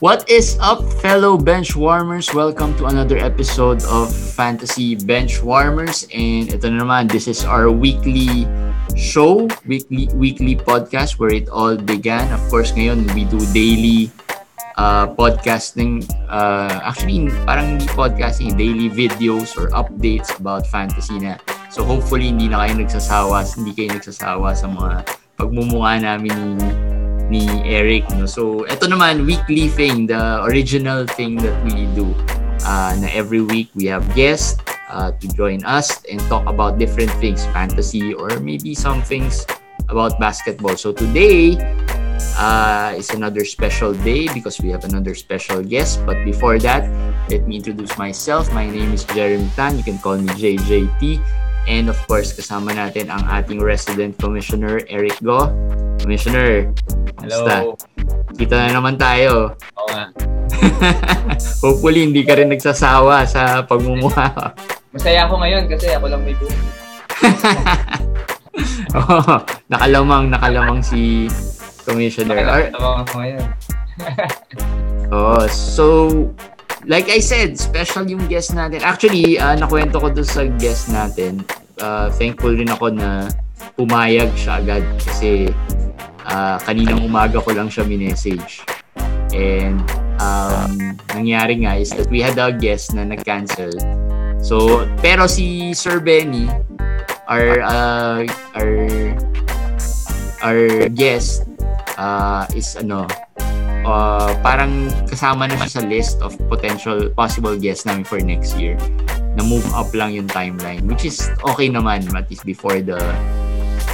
What is up, fellow bench warmers? Welcome to another episode of Fantasy Bench Warmers. And ito na naman, this is our weekly show, weekly weekly podcast where it all began. Of course, ngayon we do daily uh, podcasting. Uh, actually, parang hindi podcasting, daily videos or updates about fantasy na. So hopefully, hindi na kayo nagsasawa, hindi kayo nagsasawa sa mga pagmumukha namin ni ni Eric. No? So, ito naman, weekly thing, the original thing that we do. Uh, na every week we have guests uh, to join us and talk about different things, fantasy or maybe some things about basketball. So today uh, is another special day because we have another special guest. But before that, let me introduce myself. My name is Jeremy Tan. You can call me JJT. And of course, kasama natin ang ating resident commissioner, Eric Go. Commissioner, Hello. Kita na naman tayo. Oo nga. Hopefully, hindi ka rin nagsasawa sa pagmumukha. Masaya ako ngayon kasi ako lang may buhok. oh, nakalamang, nakalamang si Commissioner. Or, Nakakatawa ako ngayon. oh, so, like I said, special yung guest natin. Actually, uh, nakwento ko doon sa guest natin. Uh, thankful rin ako na pumayag siya agad kasi uh, kaninang umaga ko lang siya minessage. And um, nangyari nga is that we had a guest na nag-cancel. So, pero si Sir Benny, our, uh, our, our guest, uh, is ano, uh, parang kasama na siya sa list of potential possible guests namin for next year. Na move up lang yung timeline, which is okay naman, at least before the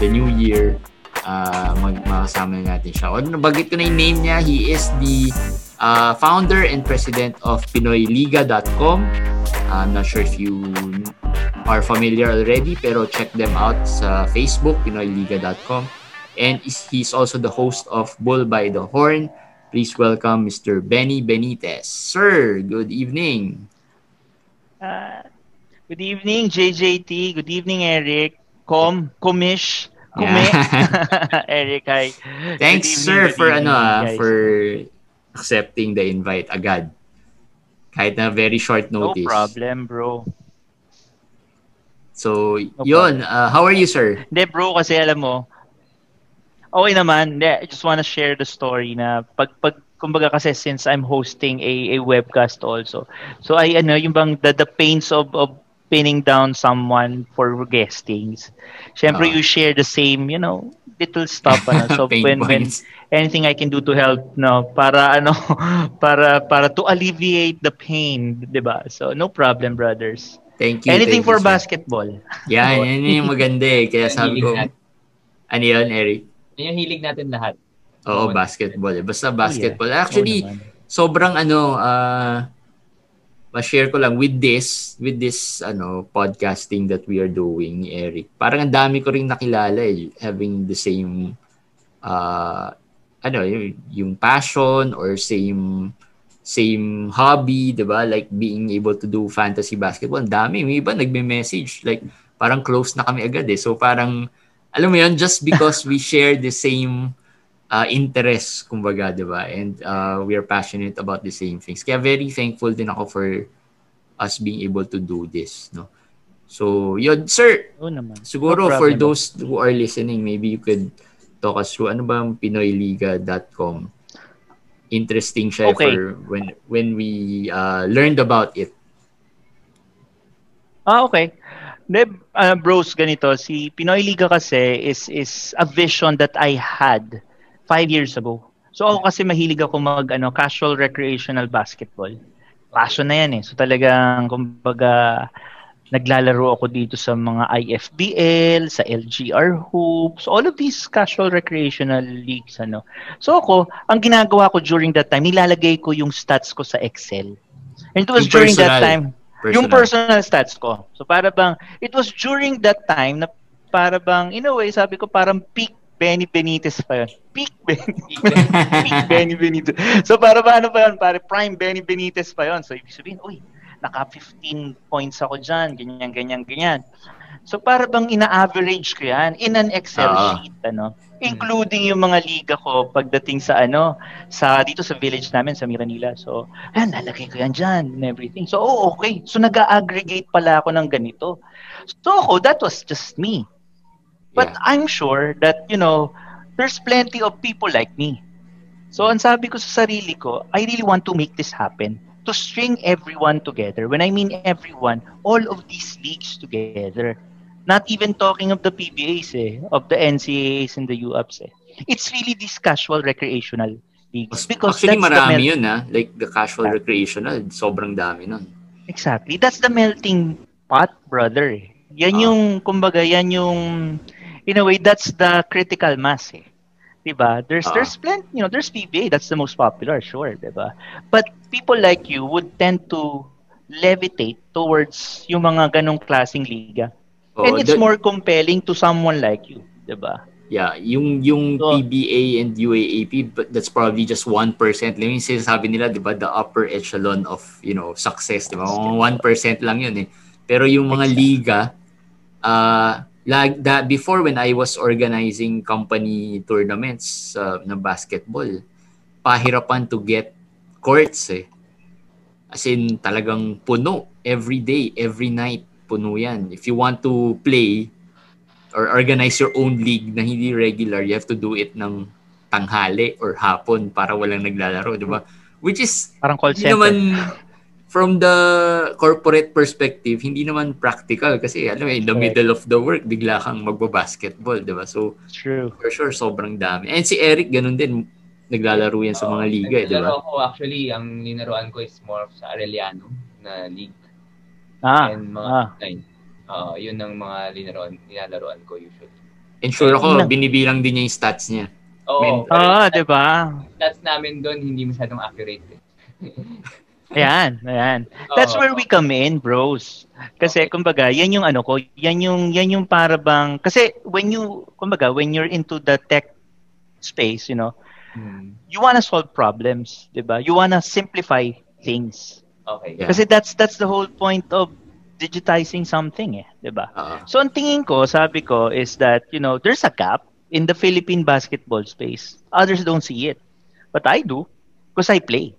the new year uh, makasama natin siya. O, nabagit ko na yung name niya. He is the uh, founder and president of PinoyLiga.com. Uh, I'm not sure if you are familiar already, pero check them out sa Facebook, PinoyLiga.com. And he's also the host of Bull by the Horn. Please welcome Mr. Benny Benitez. Sir, good evening. Uh, good evening, JJT. Good evening, Eric. Com, Komish. Kume. Eric, hi. Thanks, Good sir, evening, for good ano evening, ah, guys. for accepting the invite agad. Kahit na very short No notice. problem, bro. So, No yun. Uh, how are you, sir? Hindi, bro, kasi alam mo, okay naman. Hindi, I just wanna share the story na pag, pag kumbaga kasi since I'm hosting a, a webcast also. So, I, ano, yung bang, the, the pains of, of pinning down someone for guestings. Siyempre, Ah. you share the same, you know, little stuff. Ano? So, when, when, points. anything I can do to help no para ano para para to alleviate the pain 'di ba so no problem brothers Thank you. anything thank for you, basketball Yan, yan yung maganda eh. Kaya sabi ko, natin. ano yun, Eric? Yan yung hilig natin lahat. Oo, basketball. eh. Basta basketball. Oo Actually, naman. sobrang ano, ah, ma-share ko lang with this, with this ano, podcasting that we are doing Eric. Parang ang dami ko ring nakilala eh, having the same uh, ano, yung, yung passion or same same hobby, 'di ba? Like being able to do fantasy basketball. Ang dami, may iba nagme-message like parang close na kami agad eh. So parang alam mo 'yun, just because we share the same uh, interests, kumbaga, 'di ba? And uh, we are passionate about the same things. Kaya very thankful din ako for us being able to do this, no. So, yun, sir, Oo naman siguro No for those who are listening, maybe you could talk us through ano ba ang pinoyliga.com. Interesting siya Okay. for when when we uh, learned about it. Ah, okay. De, uh, bros, ganito. Si Pinoy Liga kasi is is a vision that I had five years ago. So ako kasi mahilig ako mag ano, casual recreational basketball. Passion na yan eh. So talagang, kumbaga, naglalaro ako dito sa mga IFBL, sa LGR Hoops, all of these casual recreational leagues. ano. So ako, ang ginagawa ko during that time, nilalagay ko yung stats ko sa Excel. And it was Yung during that personal. time. Yung personal stats ko. So para bang, it was during that time na para bang, in a way, sabi ko parang peak Benny Benitez pa yun. Peak Benny, peak Benny Benitez. So para ba ano pa yun? Para prime Benny Benitez pa yun. So ibig sabihin, uy, naka 15 points ako dyan, ganyan, ganyan, ganyan. So para bang ina-average ko yan in an Excel Ah. sheet, ano. including yung mga liga ko pagdating sa ano sa dito sa village namin sa Miranila. So, ayan, lalagay ko yan dyan and everything. So, oh, okay. So, nag-aggregate pala ako ng ganito. So, ako, that was just me. But Yeah. I'm sure that, you know, there's plenty of people like me. So, ang sabi ko sa sarili ko, I really want to make this happen. To string everyone together. When I mean everyone, all of these leagues together. Not even talking of the PBAs eh, of the NCAAs and the UAPs eh. It's really these casual recreational leagues. Because Actually, marami mel- yun ah. Like the casual Yeah. recreational, sobrang dami nun. Exactly. That's the melting pot, brother. eh. Yan Ah. yung, kumbaga, yan yung, in a way, that's the critical mass eh. Diba? There's, Ah. there's plenty, you know, there's PBA, that's the most popular, sure, diba? But people like you would tend to levitate towards yung mga ganong klaseng liga. Oo, And it's that- more compelling to someone like you, diba? Yeah, yung yung So- PBA and UAAP, but that's probably just 1%. Lang yung sinasabi nila, 'di ba, the upper echelon of, you know, success, 'di ba? Mga 1% lang 'yun eh. Pero yung mga liga uh like that before when I was organizing company tournaments uh, ng basketball, pahirapan to get courts eh. As in talagang puno every day, every night puno yan. If you want to play, or organize your own league na hindi regular, you have to do it ng tanghali or hapon para walang naglalaro, di ba? Which is, Parang call center. naman, from the corporate perspective, hindi naman practical kasi, alam mo, in the Correct. middle of the work, bigla kang magbabasketball, di ba? So, True. for sure, sobrang dami. And si Eric, ganun din, naglalaro yan sa mga liga, eh, di ba? ako actually, ang linaruan ko is more sa Arellano na league. Ah, and mga ah. nine. Oo, yun ang mga linaruan, ninalaroan ko usually. And sure ako, na- binibilang din niya yung stats niya. Oo, Men- pero Ah, di ba? stats namin doon hindi masyadong accurate. Eh. Ayan, ayan. That's where we come in, bros. Kasi kumbaga, yan yung ano ko, yan yung yan yung para bang kasi when you kumbaga, when you're into the tech space, you know, Hmm. you wanna solve problems, 'di ba? You wanna simplify things. Okay. Yeah. Kasi that's that's the whole point of digitizing something, eh, 'di ba? Ah, So ang tingin ko, sabi ko is that, you know, there's a gap in the Philippine basketball space. Others don't see it. But I do because I play.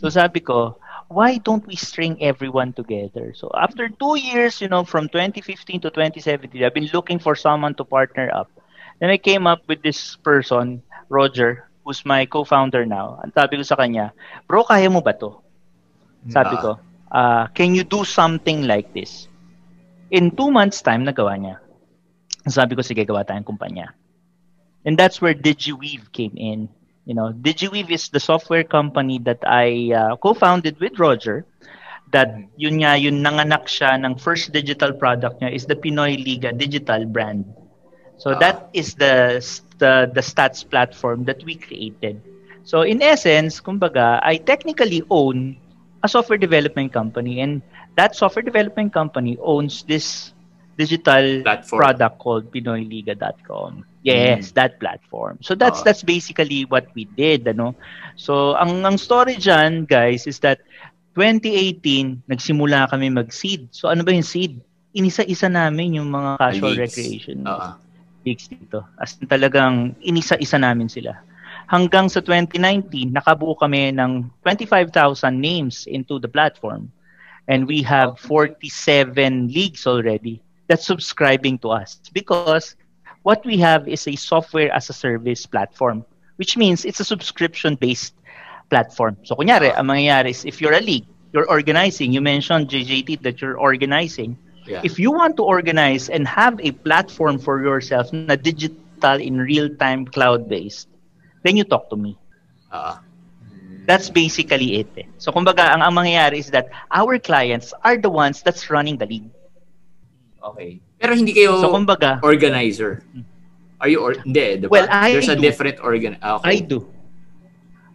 So sabi ko, why don't we string everyone together? So after two years, you know, from 2015 to 2017, I've been looking for someone to partner up. Then I came up with this person, Roger, who's my co-founder now. Ang sabi ko sa kanya, bro, kaya mo ba to? Sabi Ah. ko, uh, can you do something like this? In two months' time, nagawa niya. Sabi ko, sige, gawa tayong kumpanya. And that's where DigiWeave came in. You know, DigiWeave is the software company that I uh, co-founded with Roger. That yun nga, yun nanganak siya ng first digital product niya is the Pinoy Liga digital brand. So Ah. that is the, the the stats platform that we created. So in essence, kumbaga, I technically own a software development company and that software development company owns this digital Platform. product called pinoyliga.com. Yes, that platform. So that's Ah. that's basically what we did, ano. So ang ang story diyan, guys, is that 2018 nagsimula kami mag-seed. So ano ba yung seed? Inisa-isa namin yung mga casual Leagues. recreation ah, leagues dito. As in talagang inisa-isa namin sila. Hanggang sa 2019, nakabuo kami ng 25,000 names into the platform. And we have 47 leagues already that's subscribing to us because what we have is a software as a service platform, which means it's a subscription-based platform. So kunyari, ang mangyayari is if you're a league, you're organizing, you mentioned JJT that you're organizing, yeah. if you want to organize and have a platform for yourself na digital in real-time cloud-based, then you talk to me. Ah, That's basically it. Eh. So kumbaga, ang, ang mangyayari is that our clients are the ones that's running the league. Okay. Pero hindi kayo So kumbaga, organizer. Are you or hindi, di ba? Well, I There's a do. different organ. ah, I okay. do.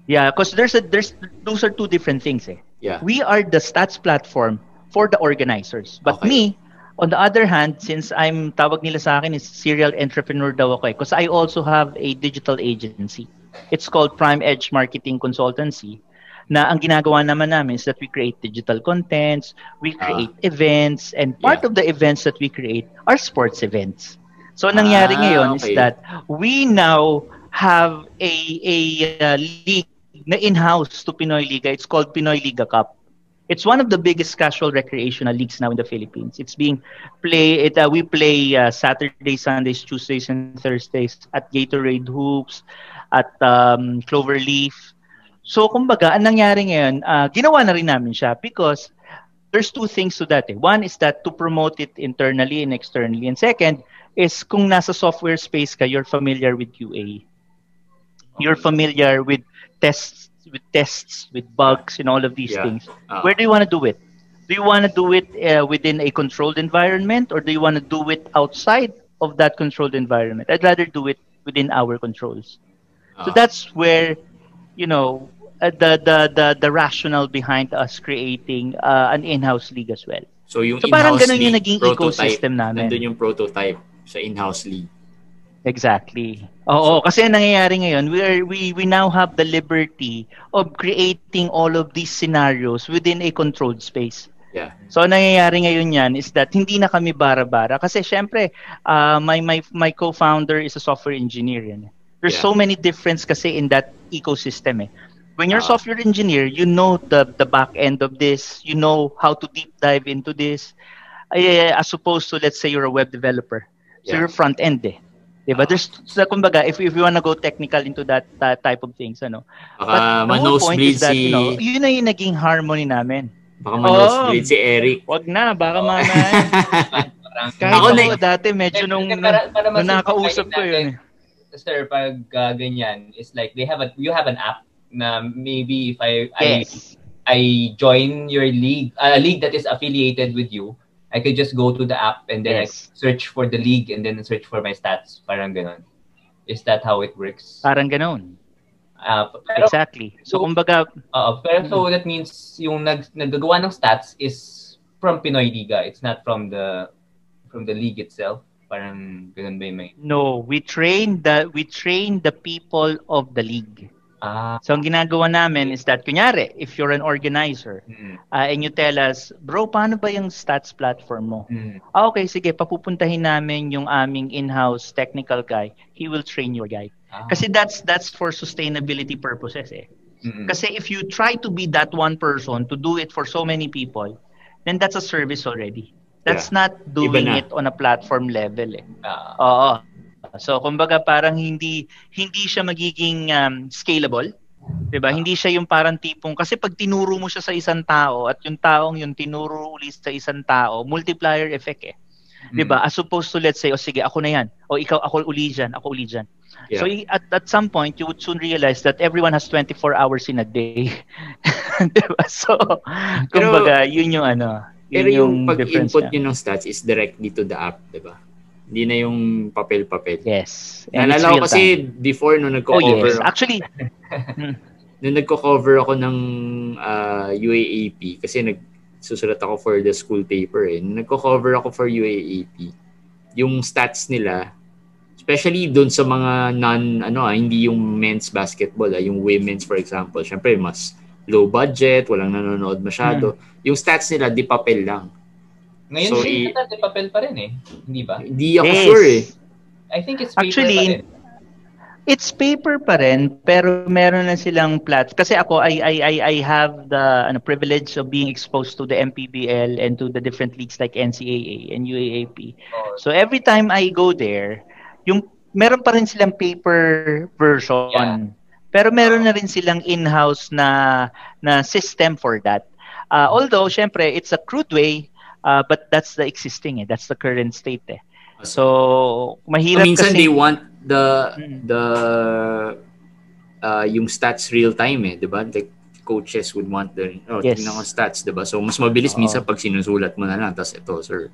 Yeah, because there's a there's those are two different things. Eh. Yeah. We are the stats platform for the organizers. But Okay. me, on the other hand, since I'm tawag nila sa akin is serial entrepreneur daw ako eh, because I also have a digital agency. It's called Prime Edge Marketing Consultancy. Na ang ginagawa naman namin is that we create digital contents, we create events, and part Yeah. of the events that we create are sports events. So ang nangyari Ah, ngayon okay. is that we now have a a uh, league na in-house to Pinoy Liga. It's called Pinoy Liga Cup. It's one of the biggest casual recreational leagues now in the Philippines. It's being play it uh, we play uh, Saturdays, Sundays, Tuesdays and Thursdays at Gatorade Hoops, at um, Cloverleaf. So kumbaga, ang nangyari ngayon, uh, ginawa na rin namin siya because there's two things to that. Eh. One is that to promote it internally and externally. And second is kung nasa software space ka, you're familiar with QA. You're familiar with tests, with tests, with bugs, and all of these Yeah. things. Ah. Where do you want to do it? Do you want to do it uh, within a controlled environment or do you want to do it outside of that controlled environment? I'd rather do it within our controls. So Ah. that's where, you know, uh, the, the the the rationale behind us creating uh, an in-house league as well. So yung So parang ganun yung league, naging prototype, ecosystem namin. Nandun yung prototype sa in-house league. Exactly. Oo, kasi ang nangyayari ngayon, we are we we now have the liberty of creating all of these scenarios within a controlled space. Yeah. So ang nangyayari ngayon yan is that hindi na kami bara-bara kasi syempre uh, my my my co-founder is a software engineer yan. There's Yeah. so many difference kasi in that ecosystem eh. When you're a Ah. software engineer, you know the the back end of this, you know how to deep dive into this. Ay, as opposed to let's say you're a web developer. So Yeah. you're front end eh. Diba? Ah. There's, so, kumbaga, if, if you wanna go technical into that, that type of things, ano. Baka the whole point is that, si... you know, yun na yung naging harmony namin. Baka ma-nosebleed Oh. si Eric. Wag na, baka mamaya. Parang, Kahit Ako ako, na- dati medyo nung, para- para nung nakausap ko yun. eh. Sir, pag uh, ganyan, is like they have a you have an app na maybe if I Yes. I I join your league, a league that is affiliated with you, I could just go to the app and then Yes. I search for the league and then search for my stats. Parang ganon. Is that how it works? Parang ganun. Uh, pero, Exactly. So, kumbaga, Oo, pero so that means yung nag naggagawa ng stats is from Pinoy Liga. It's not from the from the league itself. Parang ganun ba yung may... no, we train the, we train the people of the league. Ah, So, ang ginagawa namin is that, kunyari, if you're an organizer, mm, uh, and you tell us, bro, paano ba yung stats platform mo? mm, Ah, okay, sige, papupuntahin namin yung aming in-house technical guy. He will train your guy. ah, Kasi that's that's for sustainability purposes eh. mm, Kasi if you try to be that one person to do it for so many people, then that's a service already. That's not doing it on a platform level eh. ah, Oo. So kumbaga parang hindi hindi siya magiging um, scalable. 'Di ba? Hindi siya yung parang tipong kasi pag tinuro mo siya sa isang tao at yung taong yung tinuro ulit sa isang tao, multiplier effect eh. 'Di ba? As opposed to let's say, o sige, ako na 'yan. O ikaw ako uli diyan, ako uli diyan. Yeah. So at at some point you would soon realize that everyone has 24 hours in a day. 'Di ba? So Pero- kumbaga yun yung ano, Pero yung difference pag-input niya. ng stats is directly to the app, di ba? Hindi na yung papel-papel. Yes. And it's Naalala ko kasi time. before nung Oh nagko-cover, yes. Actually, nung nagko-cover ako ng ah, UAAP, kasi nagsusulat ako for the school paper eh. Nung nagko-cover ako for UAAP, yung stats nila, especially doon sa mga non, ano ah, hindi yung men's basketball, ah, yung women's for example, syempre mas low budget, walang nanonood masyado. Yung stats nila, di papel lang. Ngayon, So, so, i- papel pa rin eh. Hindi ba? Hindi ako Yes. sure eh. I think it's paper Actually, pa rin. It's paper pa rin, pero meron na silang plat. Kasi ako, I, I, I, I have the ano, privilege of being exposed to the MPBL and to the different leagues like NCAA and UAAP. Oh, So every time I go there, yung meron pa rin silang paper version. Yeah. Pero meron na rin silang in-house na na system for that. Uh, although, syempre, it's a crude way, uh, but that's the existing eh. That's the current state eh. So, So, mahirap minsan kasi... they want the Mm. the uh, yung stats real time eh, 'di ba? Like coaches would want the oh, Yes. tingnan ko stats, 'di ba? So mas mabilis Oo. minsan pag sinusulat mo na lang tapos ito sir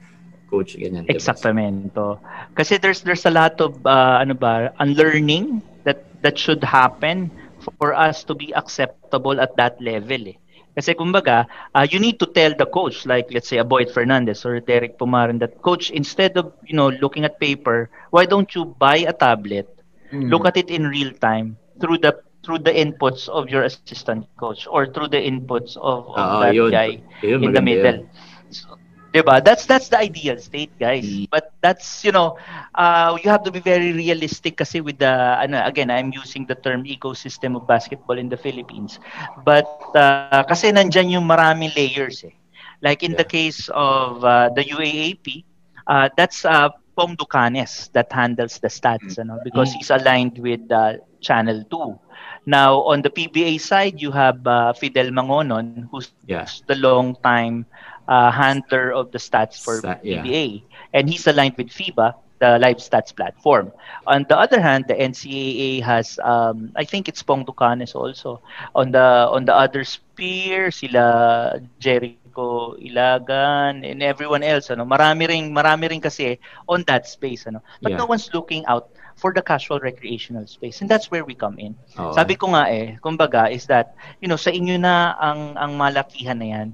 coach ganyan, 'di ba? Exactamento. Kasi there's there's a lot of uh, ano ba, unlearning that that should happen for us to be acceptable at that level eh. Kasi kumbaga, uh, you need to tell the coach like let's say a Boyd Fernandez or Derek Pumaran that coach instead of, you know, looking at paper, why don't you buy a tablet, mm. look at it in real time through the through the inputs of your assistant coach or through the inputs of, of Oo, that yun. guy Yun, in the middle. yun. So, Diba? That's that's the ideal state, guys. Mm. But that's, you know, uh, you have to be very realistic kasi with the, ano, again, I'm using the term ecosystem of basketball in the Philippines. But uh, kasi nandyan yung maraming layers eh. Like in the case of uh, the UAAP, uh, that's uh, Pong Ducanes that handles the stats, ano, because he's aligned with uh, Channel 2. Now, on the PBA side, you have uh, Fidel Mangonon, who's Yeah. the long time uh, handler of the stats for Sta- yeah. PBA. And he's aligned with FIBA, the live stats platform. On the other hand, the NCAA has, um, I think it's Pong Ducanes also. On the on the other sphere, sila Jericho Ilagan and everyone else. Ano, marami ring marami ring kasi on that space. Ano. But Yeah. no one's looking out for the casual recreational space. And that's where we come in. Oo. Sabi ko nga eh, kumbaga is that, you know, sa inyo na ang ang malakihan na yan.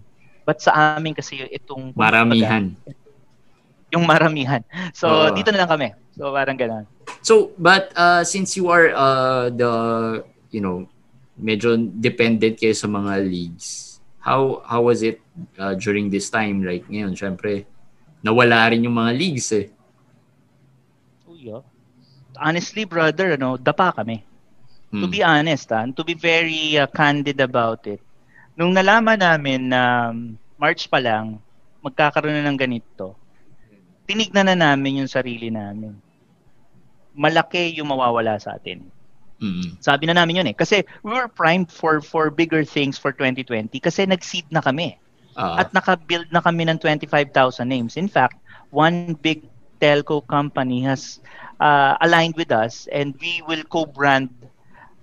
But sa amin kasi itong kumbaga, Maramihan. yung maramihan. So Oo. dito na lang kami. So parang gano'n. So, but uh, since you are uh, the, you know, medyo dependent kayo sa mga leagues, how how was it uh, during this time? Like ngayon, syempre, nawala rin yung mga leagues eh. Oh. Honestly, brother, ano, dapa kami. To Hmm. be honest, ah, and to be very uh, candid about it. Nung nalaman namin na March pa lang, magkakaroon na ng ganito, tinignan na namin yung sarili namin. Malaki yung mawawala sa atin. Mm. Sabi na namin yun eh. Kasi we were primed for for bigger things for 2020 kasi nag-seed na kami. Ah, At naka-build na kami ng 25,000 names. In fact, one big telco company has uh, aligned with us and we will co-brand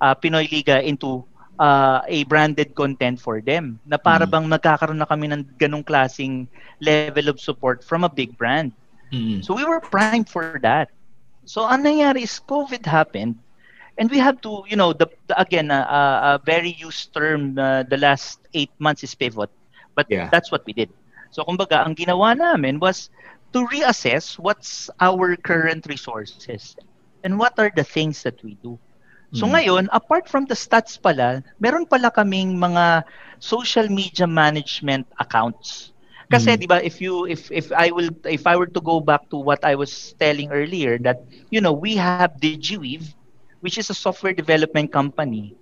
uh, Pinoy Liga into uh, a branded content for them. Na para Mm. bang magkakaroon na kami ng ganong klasing level of support from a big brand. mm. So we were primed for that. So ang nangyari is COVID happened and we have to, you know, the, the again, uh, uh, a very used term uh, the last eight months is pivot. But Yeah. that's what we did. So kumbaga, ang ginawa namin was to reassess what's our current resources and what are the things that we do. So Mm. ngayon, apart from the stats pala, meron pala kaming mga social media management accounts. Kasi Mm. 'di ba if you if if I will if I were to go back to what I was telling earlier that you know, we have DigiWeave which is a software development company.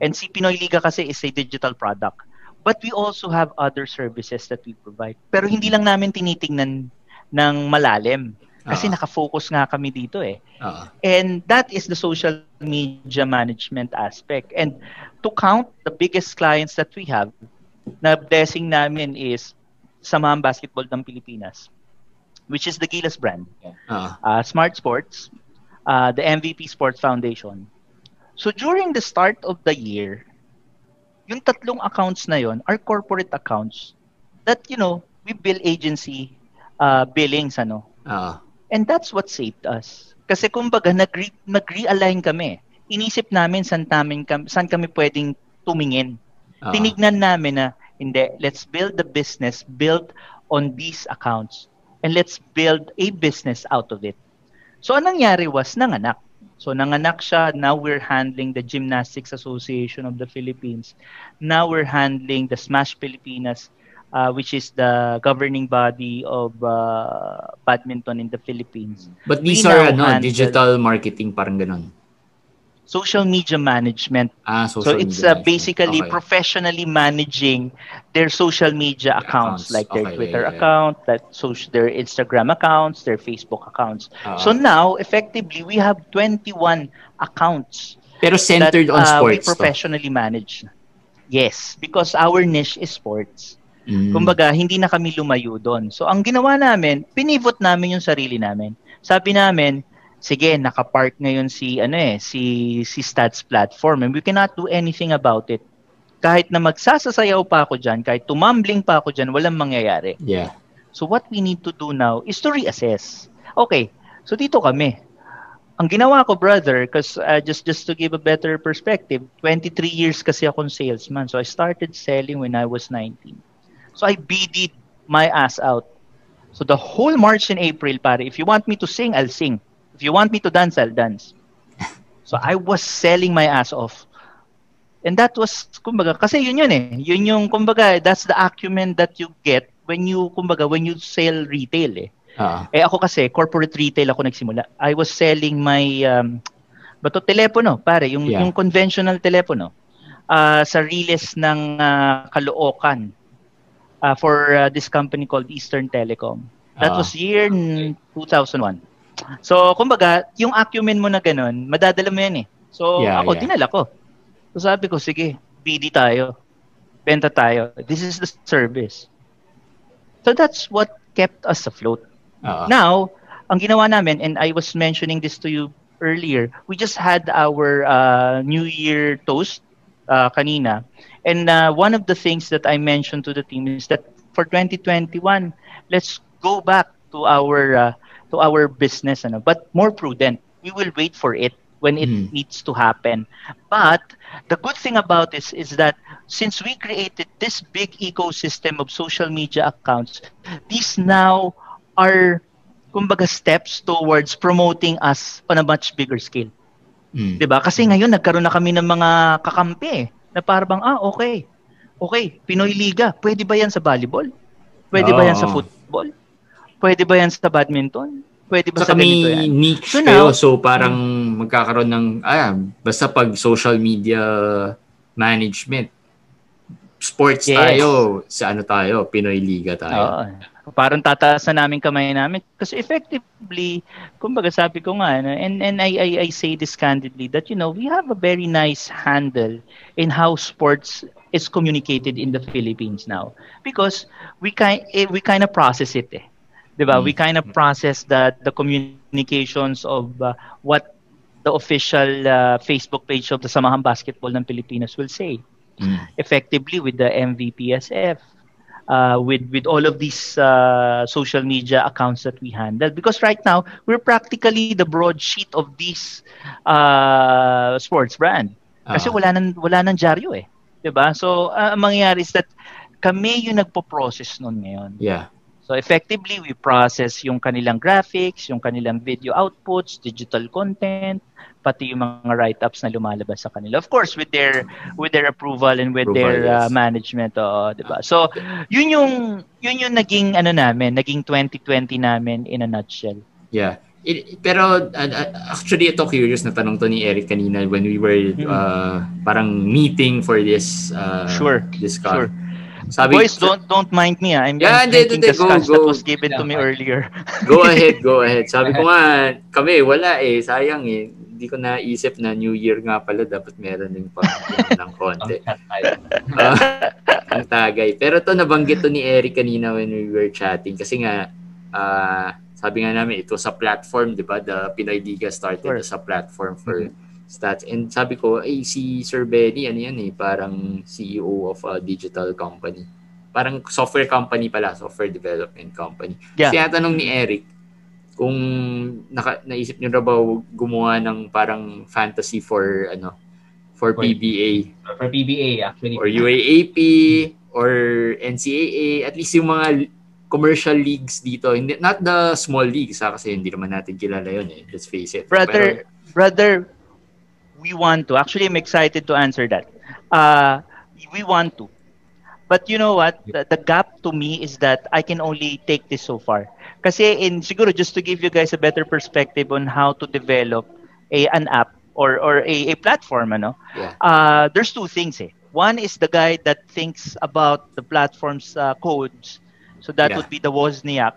And si Pinoy Liga kasi is a digital product. But we also have other services that we provide. Pero hindi lang namin tinitingnan ng malalim. Kasi Ah. nakafocus nga kami dito eh. Ah, And that is the social media management aspect. And to count the biggest clients that we have, na blessing namin is Samahan Basketball ng Pilipinas, which is the Gilas brand, ah, uh, Smart Sports, uh, the MVP Sports Foundation. So during the start of the year, yung tatlong accounts na yon are corporate accounts that, you know, we bill agency uh, billings, ano, ah, And that's what saved us. Kasi kumbaga, nag-re- nag-realign kami. Inisip namin saan, namin, kam- saan kami pwedeng tumingin. ah. Tinignan namin na, hindi, let's build the business built on these accounts. And let's build a business out of it. So, anong nangyari was, nanganak. So, nanganak siya. Now, we're handling the Gymnastics Association of the Philippines. Now, we're handling the Smash Pilipinas, uh, which is the governing body of uh, badminton in the Philippines. But these we are ano, digital marketing parang ganun. Social media management Ah, So social it's media uh, basically Okay. professionally managing their social media accounts. accounts, like their Okay, Twitter yeah, yeah. account, that social their Instagram accounts, their Facebook accounts. Ah. So now, effectively, we have 21 accounts Pero centered that on uh, we sports to. professionally manage. Yes, because our niche is sports. Mm. Kumbaga, hindi na kami lumayo doon. So, ang ginawa namin, pinivot namin yung sarili namin. Sabi namin, sige, nakapark ngayon si, ano eh, si, si stats platform and we cannot do anything about it. Kahit na magsasasayaw pa ako dyan, kahit tumambling pa ako dyan, walang mangyayari. Yeah. So, what we need to do now is to reassess. Okay, so dito kami. Ang ginawa ko, brother, because uh, just just to give a better perspective, 23 years kasi akong salesman. So I started selling when I was 19. So I BD'd my ass out. So the whole March and April, pare, if you want me to sing, I'll sing. If you want me to dance, I'll dance. So I was selling my ass off. And that was, kumbaga, kasi yun yun eh. Yun yung, kumbaga, that's the acumen that you get when you kumbaga when you sell retail eh. Ah. Eh ako kasi corporate retail ako nagsimula. I was selling my um bato telepono, pare, yung Yeah. yung conventional telepono. ah sa Riles ng ah, Caloocan. Ah, for ah, this company called Eastern Telecom. That Ah. was year n- 2001. So, kumbaga, yung acumen mo na ganun, madadala mo yan eh. So, Yeah, ako, yeah. dinala ko. So, sabi ko, sige, BD tayo. Benta tayo. This is the service. So, that's what kept us afloat. Ah. Now, ang ginawa namin, and I was mentioning this to you earlier, we just had our uh, New Year toast uh, kanina. And uh, one of the things that I mentioned to the team is that for 2021, let's go back to our uh, to our business, ano, but more prudent. We will wait for it when it Mm. needs to happen. But the good thing about this is that since we created this big ecosystem of social media accounts, these now are kumbaga steps towards promoting us on a much bigger scale. Mm. 'Di ba? Kasi ngayon nagkaroon na kami ng mga kakampi eh, na parang ah okay. Okay, Pinoy Liga, pwede ba 'yan sa volleyball? Pwede ba 'yan sa Oo. football? Pwede ba 'yan sa badminton? Pwede ba Saka sa ganito yan? niche So kayo, now- so parang magkakaroon ng, ah, basta pag social media management, sports Yes. tayo, sa ano tayo, Pinoy Liga tayo. Oo. Parang tataas na namin kamay namin kasi effectively, kumbaga sabi ko nga ano, and and I, I I say this candidly that you know, we have a very nice handle in how sports is communicated in the Philippines now because we kind eh, we kind of process it eh. 'Di ba? Mm. We kind of process that the communications of uh, what the official uh, Facebook page of the Samahan Basketball ng Pilipinas will say Mm. effectively with the MVPSF, uh, with with all of these uh, social media accounts that we handle. Because right now we're practically the broadsheet of these uh, sports brand. Kasi Ah. wala nang wala nang dyaryo eh, 'di ba? So uh, ang mangyayari is that kami yung nagpo-process noon ngayon. Yeah. So effectively, we process yung kanilang graphics, yung kanilang video outputs, digital content, pati yung mga write-ups na lumalabas sa kanila. Of course, with their with their approval and with Approval, their uh, yes. management, oo, 'di ba? So, yun yung yun yung naging ano namin, naging 2020 namin in a nutshell. Yeah. It, pero uh, uh, actually ito curious na tanong to ni Eric kanina when we were Mm. uh, parang meeting for this uh, Sure, this sure. Sabi, Boys, don't don't mind me. ah. I'm, Yeah, I'm drinking the go, scotch that was given to me earlier. Go ahead, go ahead. Sabi ko nga, kami, wala eh. Sayang eh. Hindi ko naisip na New Year nga pala. Dapat meron din pa ng konti. Ah, ang tagay. Pero to nabanggit to ni Eric kanina when we were chatting. Kasi nga, ah, sabi nga namin, ito sa platform, di ba? The Pinoy Liga started Sure. as a platform for stats. And sabi ko, ay, si Sir Benny, ano yan eh, parang CEO of a digital company. Parang software company pala, software development company. Yeah. Tinatanong ni Eric, kung naka, naisip niyo na ba gumawa ng parang fantasy for ano for For- PBA For PBA, actually. or UAAP or NCAA at least yung mga commercial leagues dito hindi not the small leagues ha, kasi hindi naman natin kilala yun eh let's face it brother brother we want to. Actually i'm excited to answer that. Uh we want to. But you know what? The, the gap to me is that i can only take this so far. Kasi in siguro just to give you guys a better perspective on how to develop a an app or or a, a platform ano? Yeah. Uh there's two things eh. One is the guy that thinks about the platform's uh, codes. So that Yeah. would be the Wozniak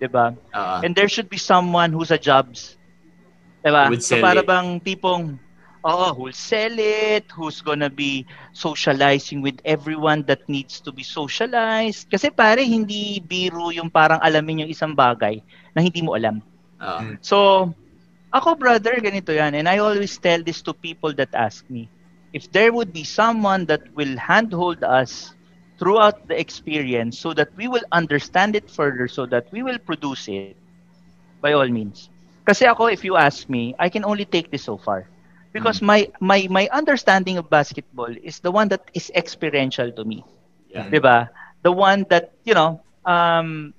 diba uh, And there should be someone who's a jobs. Diba? Would so para it. bang tipong, oo, who'll sell it, who's gonna be socializing with everyone that needs to be socialized. Kasi pare, hindi biro yung parang alamin yung isang bagay na hindi mo alam. uh, So, ako brother, ganito yan. And I always tell this to people that ask me. If there would be someone that will handhold us throughout the experience so that we will understand it further, so that we will produce it, by all means. Kasi ako, if you ask me, I can only take this so far. Because my, my, my understanding of basketball is the one that is experiential to me. yeah. 'di ba? The one that, you know, um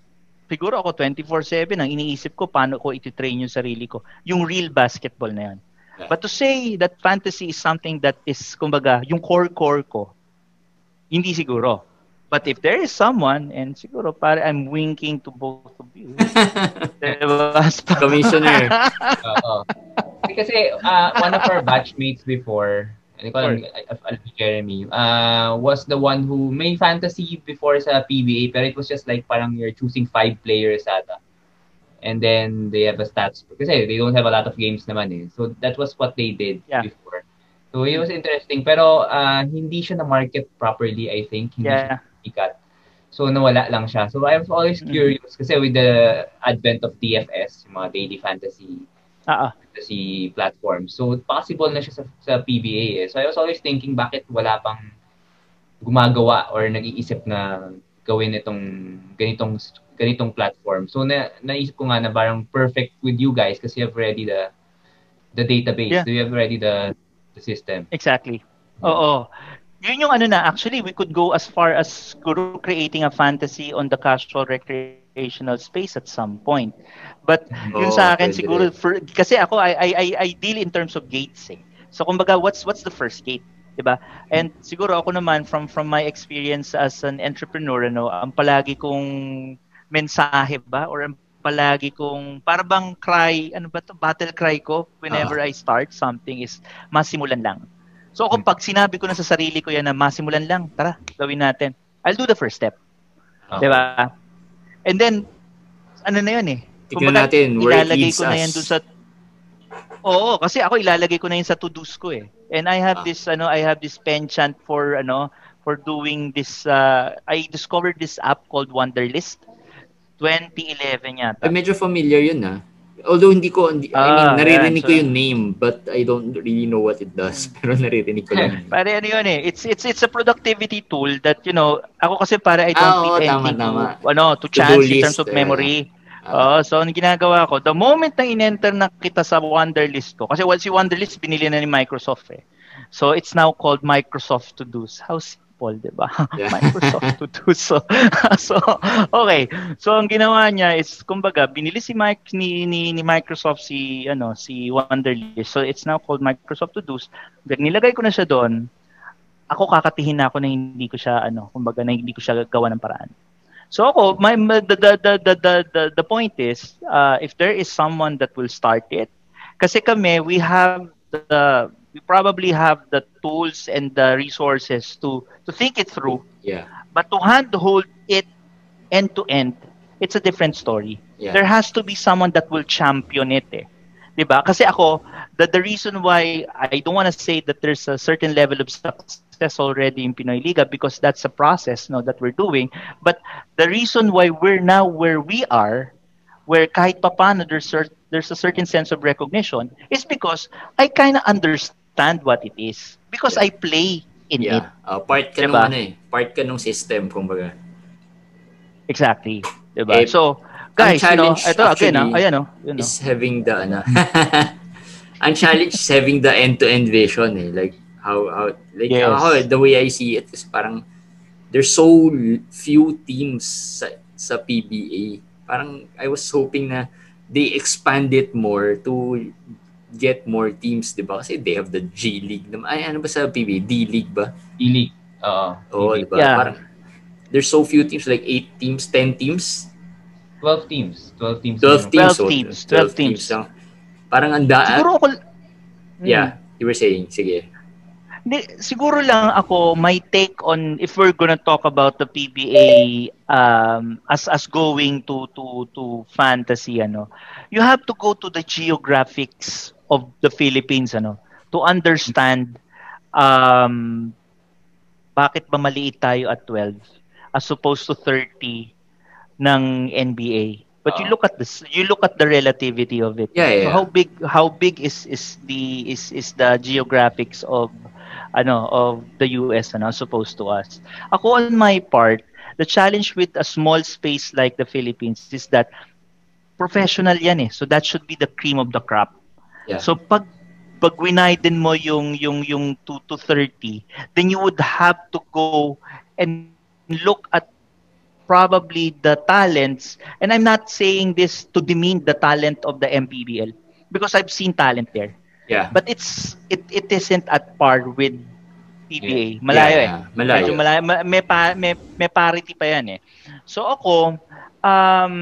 siguro ako 24/7 ang iniisip ko paano ko iti-train yung sarili ko. Yung real basketball na 'yan. Yeah. But to say that fantasy is something that is kumbaga yung core core ko hindi siguro. But if there is someone, and siguro para I'm winking to both of you. diba? Commissioner. Oo. Kasi uh, one of our batchmates before, ano ko alam, Al- Al- Jeremy, uh, was the one who may fantasy before sa PBA, pero it was just like parang you're choosing five players ata. And then they have a stats. Kasi they don't have a lot of games naman eh. So that was what they did Yeah. before. So it was interesting. Pero uh, hindi siya na-market properly, I think. Hindi Yeah. siya sikat. So nawala lang siya. So I was always Mhm. curious kasi with the advent of DFS, yung mga daily fantasy Ah, ah. fantasy platform. So, possible na siya sa, sa PBA eh. So, I was always thinking, bakit wala pang gumagawa or nag-iisip na gawin itong ganitong ganitong platform. So, na, naisip ko nga na parang perfect with you guys kasi you have already the the database. Yeah. So, you have already the the system. Exactly. Oo. Yun yung ano na, actually, we could go as far as guru creating a fantasy on the casual recreational space at some point. But yun Oo, sa akin pwede siguro, for, kasi ako, I, I, I, I deal in terms of gates eh. So kumbaga, what's, what's the first gate? 'di ba? And siguro ako naman from from my experience as an entrepreneur ano, ang palagi kong mensahe ba or ang palagi kong para bang cry, ano ba to, battle cry ko whenever I start something is masimulan lang. So ako pag sinabi ko na sa sarili ko yan na masimulan lang, tara, gawin natin. I'll do the first step. Okay. 'Di ba? And then ano na 'yun eh. Tignan natin where it leads ko na us. yan dun sa Oo, kasi ako ilalagay ko na yun sa to-dos ko eh. And I have Ah. this ano, I have this penchant for ano, for doing this uh, I discovered this app called Wonderlist 2011 yata. Ay, medyo familiar yun ah. Although hindi ko, hindi, I mean, Ah, naririnig yeah, ko so- yung name, but I don't really know what it does. Pero naririnig ko lang. Pare ano yun eh. It's it's it's a productivity tool that you know, ako kasi para I don't Ah, oo, fit tama, anything tama. to ano, to To-do chance in list, terms of eh. memory. Ah, Oo, so ang ginagawa ko, the moment na in-enter na kita sa Wonderlist ko, kasi well, si Wonderlist binili na ni Microsoft eh. So it's now called Microsoft To Do's. How simple, di ba? Yeah. Microsoft To Do's. So, so, okay. So ang ginawa niya is, kumbaga, binili si Mike ni, ni, ni Microsoft si ano si Wonderlist. So it's now called Microsoft To. Pag nilagay ko na siya doon, ako kakatihin na ako na hindi ko siya ano, kumbaga na hindi ko siya gawa ng paraan. So ako, my, the, the, the, the, the, the point is, uh, if there is someone that will start it, kasi kami, we have the, we probably have the tools and the resources to to think it through, yeah. but to handhold it end to end, it's a different story. Yeah. There has to be someone that will champion it eh. 'Di ba? Kasi ako, the, the reason why I don't want to say that there's a certain level of success already in Pinoy Liga because that's a process no that we're doing, but the reason why we're now where we are where kahit papano there's there's a certain sense of recognition is because I kind of understand what it is because I play in it. Yeah. Uh, part ka Diba? nung ano eh. Part ka nung system, kumbaga. Exactly. 'Di ba? Eh, so, guys, you know, ito again, ah, ayan oh, you know. Is having the, ano, ang challenge is having the end-to-end vision eh. Like, how, how like, Yes. ako, the way I see it is parang, there's so few teams sa, sa PBA. Parang, I was hoping na they expand it more to get more teams, di ba? Kasi they have the G League. naman. Ay, ano ba sa PBA? D-League ba? E-League. Oo. Oo, E-League. di ba? Yeah. Parang, there's so few teams, like 8 teams, 10 teams. 12 teams. 12 teams. 12 yung- teams. 12 so, teams, 12 teams. lang. Parang ang daan. Siguro ako Yeah, you were saying. Sige. Hindi, siguro lang ako my take on if we're gonna talk about the PBA um as as going to to to fantasy ano you have to go to the geographics of the Philippines ano to understand um bakit ba maliit tayo at 12 as opposed to 30 ng NBA but you Ah. look at this you look at the relativity of it Yeah, So yeah. how big how big is is the is is the geographics of ano of the US ano as opposed to us. Ako on my part, the challenge with a small space like the Philippines is that professional yan eh. So that should be the cream of the crop. Yeah. So pag pag winaiden mo yung yung yung 2 to 30, then you would have to go and look at probably the talents and I'm not saying this to demean the talent of the MPBL because I've seen talent there yeah. but it's it, it isn't at par with PBA. Malayo Yeah, eh. malayo. Medyo malayo. Ma- May, pa, may, may parity pa yan eh. So ako, um,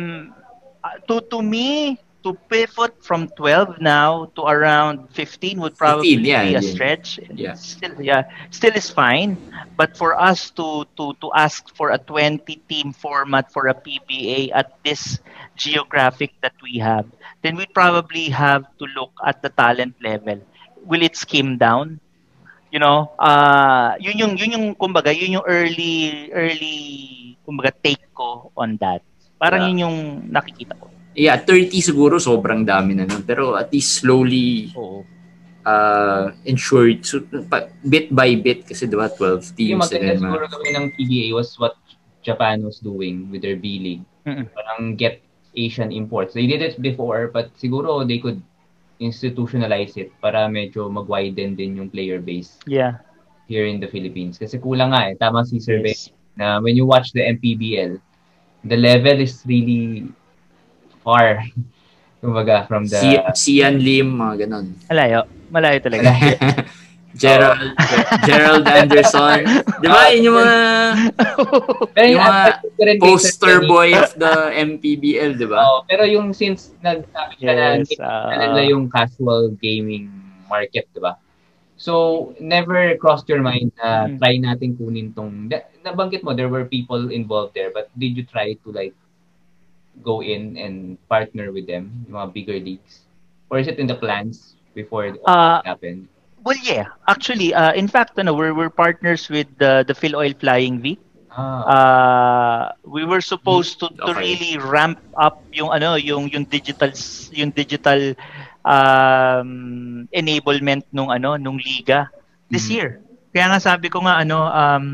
uh, to, to me, to pivot from 12 now to around 15 would probably 15, yeah, be a yeah. stretch. Yeah. Still, yeah, still is fine. But for us to to to ask for a 20 team format for a PBA at this geographic that we have, then we probably have to look at the talent level. Will it skim down? You know, uh, yun yung yun yung kumbaga, yun yung early early kumbaga take ko on that. Parang Yeah. yun yung nakikita ko. Yeah, 30 siguro sobrang dami na nun. Pero at least slowly Oo. uh, ensured. So, pa, bit by bit kasi diba 12 Yung teams. maganda and then, siguro gawin ng PBA was what Japan was doing with their B-League. Mm-mm. Parang get Asian imports. They did it before, but siguro they could institutionalize it para medyo mag-widen din yung player base Yeah. here in the Philippines. Kasi kulang nga eh. Tama si Sir Ben, Yes. na when you watch the MPBL, the level is really far. Kumbaga, from the... si, Sian Lim, mga ganon. Malayo. Malayo talaga. Gerald, Gerald Anderson. Di ba? Yun yung mga yung mga poster boy of the MPBL, di ba? Oo, pero yung since nagsabi ka na Yes, na ah. nila yung casual gaming market, di ba? So, never crossed your mind na Mm. try natin kunin tong... na- Nabanggit mo, there were people involved there, but did you try to like go in and partner with them, yung mga bigger leagues? Or is it in the plans before it Uh, happened? Well, yeah. Actually, uh, in fact, ano, we're, we're partners with the, the Phil Oil Flying V. Ah, Uh, we were supposed to, to Okay. really ramp up yung ano, yung yung digital yung digital um, enablement nung ano, nung liga this Mhm. year. Kaya nga sabi ko nga ano, um,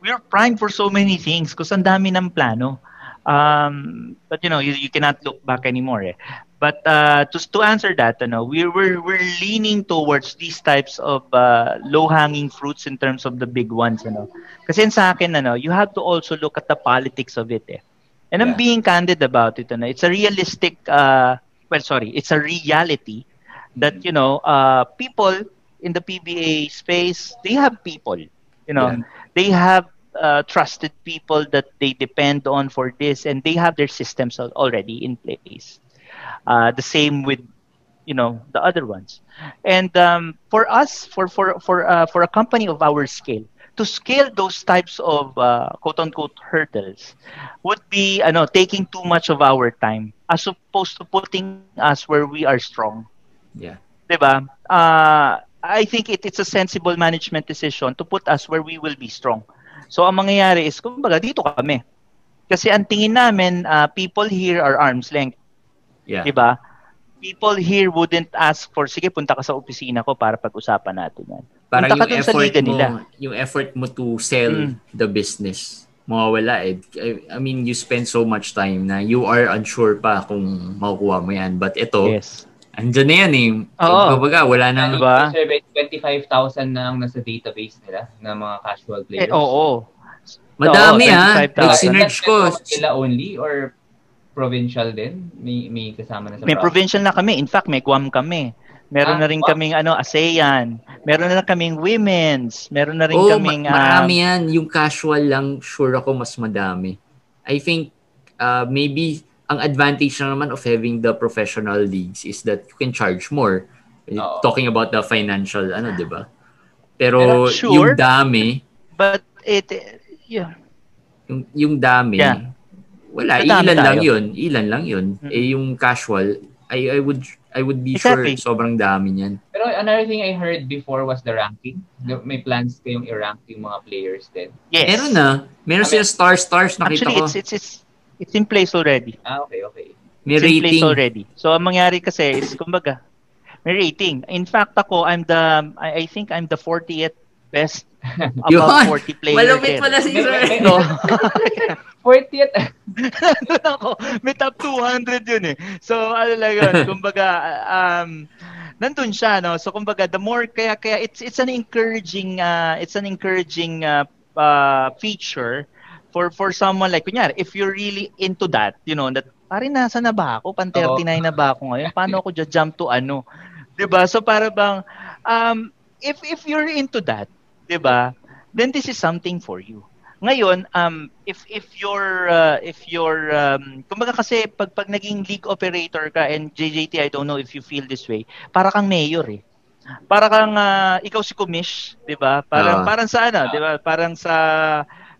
we're primed for so many things kasi ang dami ng plano. Um, but you know, you, you cannot look back anymore. Eh. But uh, to to answer that, ano, we're we're we're leaning towards these types of uh, low-hanging fruits in terms of the big ones, ano. Kasi sa akin, ano, you have to also look at the politics of it. Eh. And I'm Yeah. being candid about it. Ano. It's a realistic, uh, well, sorry, it's a reality that you know, uh, people in the PBA space, they have people. You know, Yeah. they have uh, trusted people that they depend on for this, and they have their systems already in place. Uh, the same with you know the other ones and um, for us for for for uh, for a company of our scale to scale those types of uh, quote unquote hurdles would be ano taking too much of our time as opposed to putting us where we are strong Yeah. ba uh, I think it, it's a sensible management decision to put us where we will be strong so ang mangyayari is kumbaga dito kami kasi ang tingin namin uh, people here are arm's length Yeah. 'di ba? People here wouldn't ask for sige punta ka sa opisina ko para pag-usapan natin 'yan. Parang Punta yung effort mo, nila. yung effort mo to sell Mm. the business, mawawala eh. I, I mean, you spend so much time na you are unsure pa kung makukuha mo yan. But ito, Yes. Andyan na yan eh. Oo. Kumbaga, wala nang... Diba? Sir Ben, 25,000 na ang nasa database nila na mga casual Eh, players. oo. Madami Oo, ha. 25,000. Like, sinerge ko. Sila only or provincial din? May, may kasama na sa May provincial na kami. In fact, may Guam kami. Meron Ah, na rin Guam. kaming ano, ASEAN. Meron na kaming women's. Meron na rin Oo, kaming ma- marami um, yan. Yung casual lang, sure ako mas madami. I think uh, maybe ang advantage na naman of having the professional leagues is that you can charge more. Oo. Talking about the financial, ano, di ba? Pero sure. yung dami, but it yeah. yung, yung dami, Yeah. wala. Madami Ilan lang tayo. yun. Ilan lang yun. Mm. Eh, yung casual, I, I would I would be Exactly. sure sobrang dami niyan. Pero another thing I heard before was the ranking. May plans kayong i-rank yung mga players din. Yes. Meron na. Meron I sila stars-stars, nakita Actually, ko. it's it's it's it's in place already. Ah, okay, okay. May It's in place rating. already. So ang mangyari kasi is kumbaga may rating. In fact ako I'm the I, I think I'm the 40th best above 40 player. Malupit there. pala si May- Sir. may- No. 40th. Nandun ako. May top 200 yun eh. So, ano lang yun. Kumbaga, um, nandun siya, no? So, kumbaga, the more, kaya, kaya it's, it's an encouraging, uh, it's an encouraging uh, uh, feature for, for someone like, kunyari, if you're really into that, you know, that, pare, nasa na ba ako? Pan 39 na ba ako ngayon? Paano ako jump to ano? 'Di ba So, para bang, um, if, if you're into that, 'di ba? Then this is something for you. Ngayon, um if if you're uh, if you're um kumbaga kasi pag pag naging league operator ka and JJT I don't know if you feel this way, para kang mayor eh. Para kang uh, ikaw si Kumish, 'di ba? Parang Ah. parang sa ano, 'di ba? Parang sa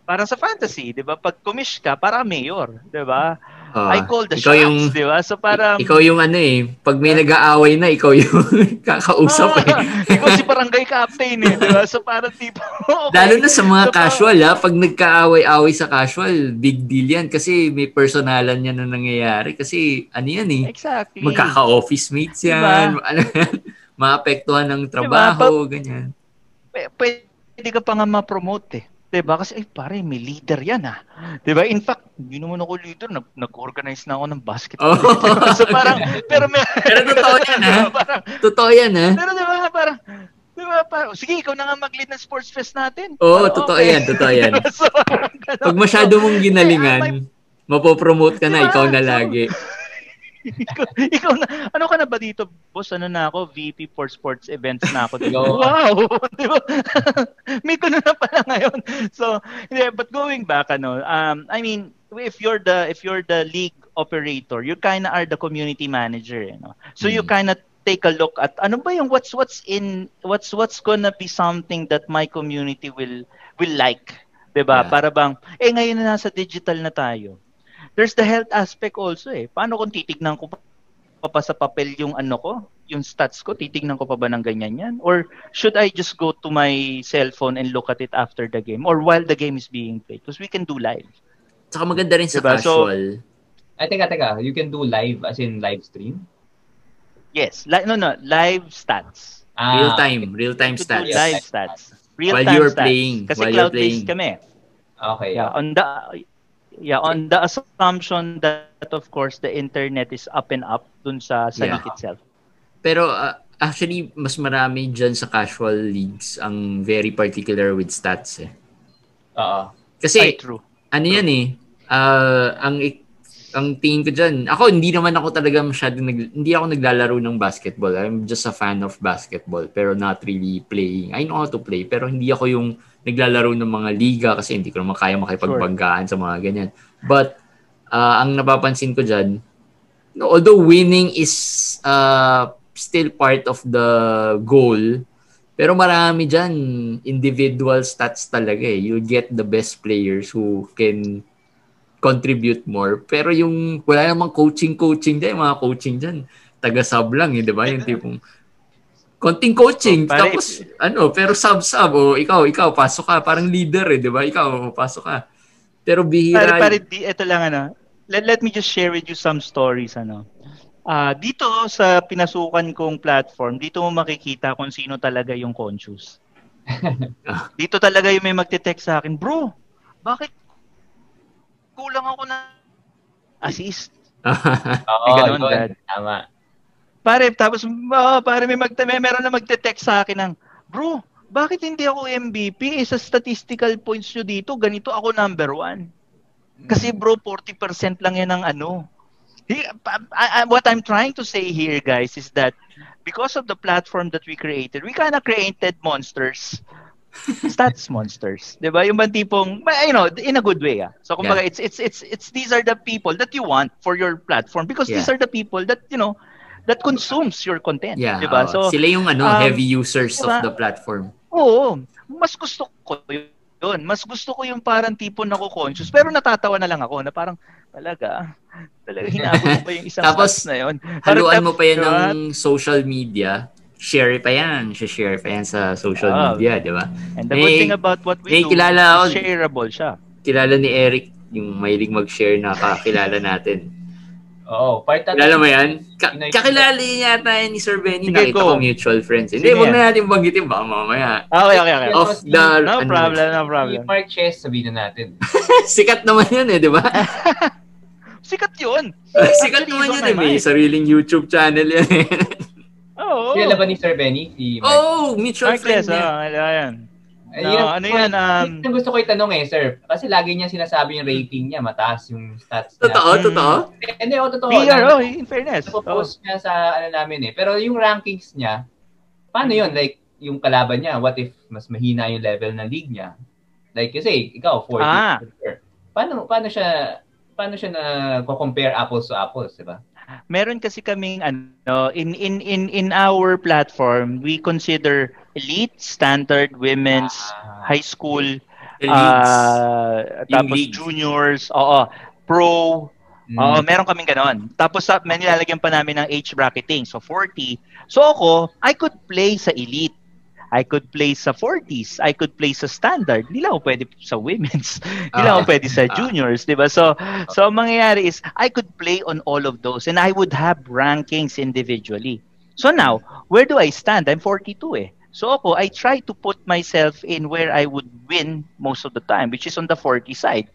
parang sa fantasy, 'di ba? Pag Kumish ka, para mayor, 'di ba? Ah, I call the ikaw shots, yung 'di ba? So parang ikaw yung ano eh, pag may nag-aaway na, ikaw yung kakausap eh. Ah, ikaw si barangay captain eh, 'di ba? So parang tipo okay. Lalo na sa mga So, casual ha, pag nagkaaway-away sa casual, big deal yan kasi may personalan yan na nangyayari kasi ano yan eh, Exactly. magkaka-office mates yan, Diba? ano maapektuhan ng trabaho, ganyan. P- pwede ka pa nga ma-promote eh. 'Di ba? Kasi ay pare, may leader 'yan ah. 'Di ba? In fact, hindi naman ako leader, nag- nag-organize na ako ng basketball. Oh. so parang pero may Pero totoo yan, ha? Parang, Totoo yan ha. pero 'di ba parang 'di ba parang sige, ikaw na nga mag-lead ng sports fest natin. Oo, Parang, totoo okay. yan, totoo yan. so. Pag masyado mong Eh, ah, ginalingan, mapopromote ka na, Diba? ikaw na So, lagi. Ikaw, ikaw na, ano ka na ba dito, boss? Ano na ako? VP for sports events na ako. dito. Wow! Di ba? May kuno na pala ngayon. So, yeah, but going back, ano, um, I mean, if you're the, if you're the league operator, you kind of are the community manager, you know? So, you Mm. kind of take a look at ano ba yung what's what's in what's what's gonna be something that my community will will like 'di ba Yeah. para bang eh ngayon na nasa digital na tayo there's the health aspect also eh. Paano kung titignan ko pa pa sa papel yung ano ko, yung stats ko, titignan ko pa ba ng ganyan yan? Or should I just go to my cellphone and look at it after the game or while the game is being played? Because we can do live. Saka maganda rin sa Diba? So- casual. Ay, teka, teka. You can do live as in live stream? Yes, li- no no, live stats. Ah, real time, real time stats. Live stats. Real While time you're stats. playing, Kasi while you're cloud-based playing. kami. Okay. Yeah, on the yeah, on the assumption that of course the internet is up and up dun sa sa Yeah. league itself. Pero uh, actually, mas marami dyan sa casual leagues ang very particular with stats eh. Oo. Kasi, Ay, true. ano yan eh, ah, ang ang tingin ko dyan, ako hindi naman ako talaga masyado, nag, hindi ako naglalaro ng basketball. I'm just a fan of basketball, pero not really playing. I know how to play, pero hindi ako yung naglalaro ng mga liga kasi hindi ko naman kaya makipagbanggaan sa mga ganyan. But, ah, ang napapansin ko dyan, no, although winning is uh, still part of the goal, pero marami dyan, individual stats talaga eh. You get the best players who can contribute more. Pero yung wala namang coaching-coaching dyan, yung mga coaching dyan, taga-sub lang eh, di ba? Yung tipong konting coaching, pare- tapos ano, pero sub-sub, o ikaw, ikaw, pasok ka, parang leader eh, di ba? Ikaw, pasok ka. Pero bihira. Pare, pare, di, ito lang ano. Let, let me just share with you some stories ano. Ah, dito sa pinasukan kong platform, dito mo makikita kung sino talaga yung conscious. Dito talaga yung may magte-text sa akin, "Bro, bakit kulang ako na assist?" Oo, ganun, yun. Brad. Tama. Pare, tapos oh, pare may magte may meron na magte-text sa akin ng, "Bro, bakit hindi ako MVP? Eh, sa statistical points nyo dito, ganito ako number one." Kasi bro, 40% lang yan ng ano. He- pa- I- I- what I'm trying to say here, guys, is that because of the platform that we created, we kind of created monsters. Stats monsters. 'Di ba? Yung bang tipong, you know, in a good way. Ah. So kumbaga, it's it's it's it's these are the people that you want for your platform because these Yeah. are the people that, you know, that consumes your content, yeah, 'di ba? So sila yung ano, um, heavy users diba? of the platform. Oo, mas gusto ko yun. Mas gusto ko yung parang tipo na conscious pero natatawa na lang ako na parang talaga, talaga hinabol mo pa yung isang Tapos, na yun. Haluan mo pa yan Diba? ng social media, share pa yan, share pa yan sa social Ah. media, di ba? And the May- good thing about what we may do, kilala is ako. shareable siya. Kilala ni Eric, yung mahilig mag-share na kakilala natin. Oo, part at Kilala mo yan? Ka- kakilala niya yata yan ni Sir Benny. Sige, Nakita go. ko mutual friends. Hindi, huwag na natin banggitin. Baka mamaya. Okay, okay, okay. Off the... No ano, problem, no Si problem. Mark Chess, sabihin na natin. Sikat naman yun eh, di ba? Sikat yun. Sikat naman yun eh. May sariling YouTube channel yan eh. Oo. Kilala ba ni Sir Benny? Si Mark? oh, mutual friend Markless, niya. oh, ayan. Ay, No, yun ang- ano yan, um, yun ang gusto ko itanong eh, sir. Kasi lagi niya sinasabi yung rating niya, mataas yung stats niya. Totoo, Mm. totoo. Hindi, ako totoo. PR, oh, in fairness. Oh. Napopost niya sa ano namin eh. Pero yung rankings niya, paano yun? Like, yung kalaban niya, what if mas mahina yung level ng league niya? Like, kasi, ikaw, 40. Ah. Paano, paano siya, paano siya na compare apples to apples, di ba? Meron kasi kaming ano in in in in our platform we consider elite, standard, women's, Ah. high school, leagues. uh, tapos leagues. juniors, oo, pro, Mm. Oo, meron kaming ganon. Tapos sa may nilalagyan pa namin ng age bracketing. So 40. So ako, I could play sa elite. I could play sa 40s. I could play sa standard. Hindi lang ako pwede sa women's. Hindi lang ako Ah. pwede sa Ah. juniors, 'di ba? So so ang mangyayari is I could play on all of those and I would have rankings individually. So now, where do I stand? I'm 42 eh. So ako, I try to put myself in where I would win most of the time, which is on the 40 side.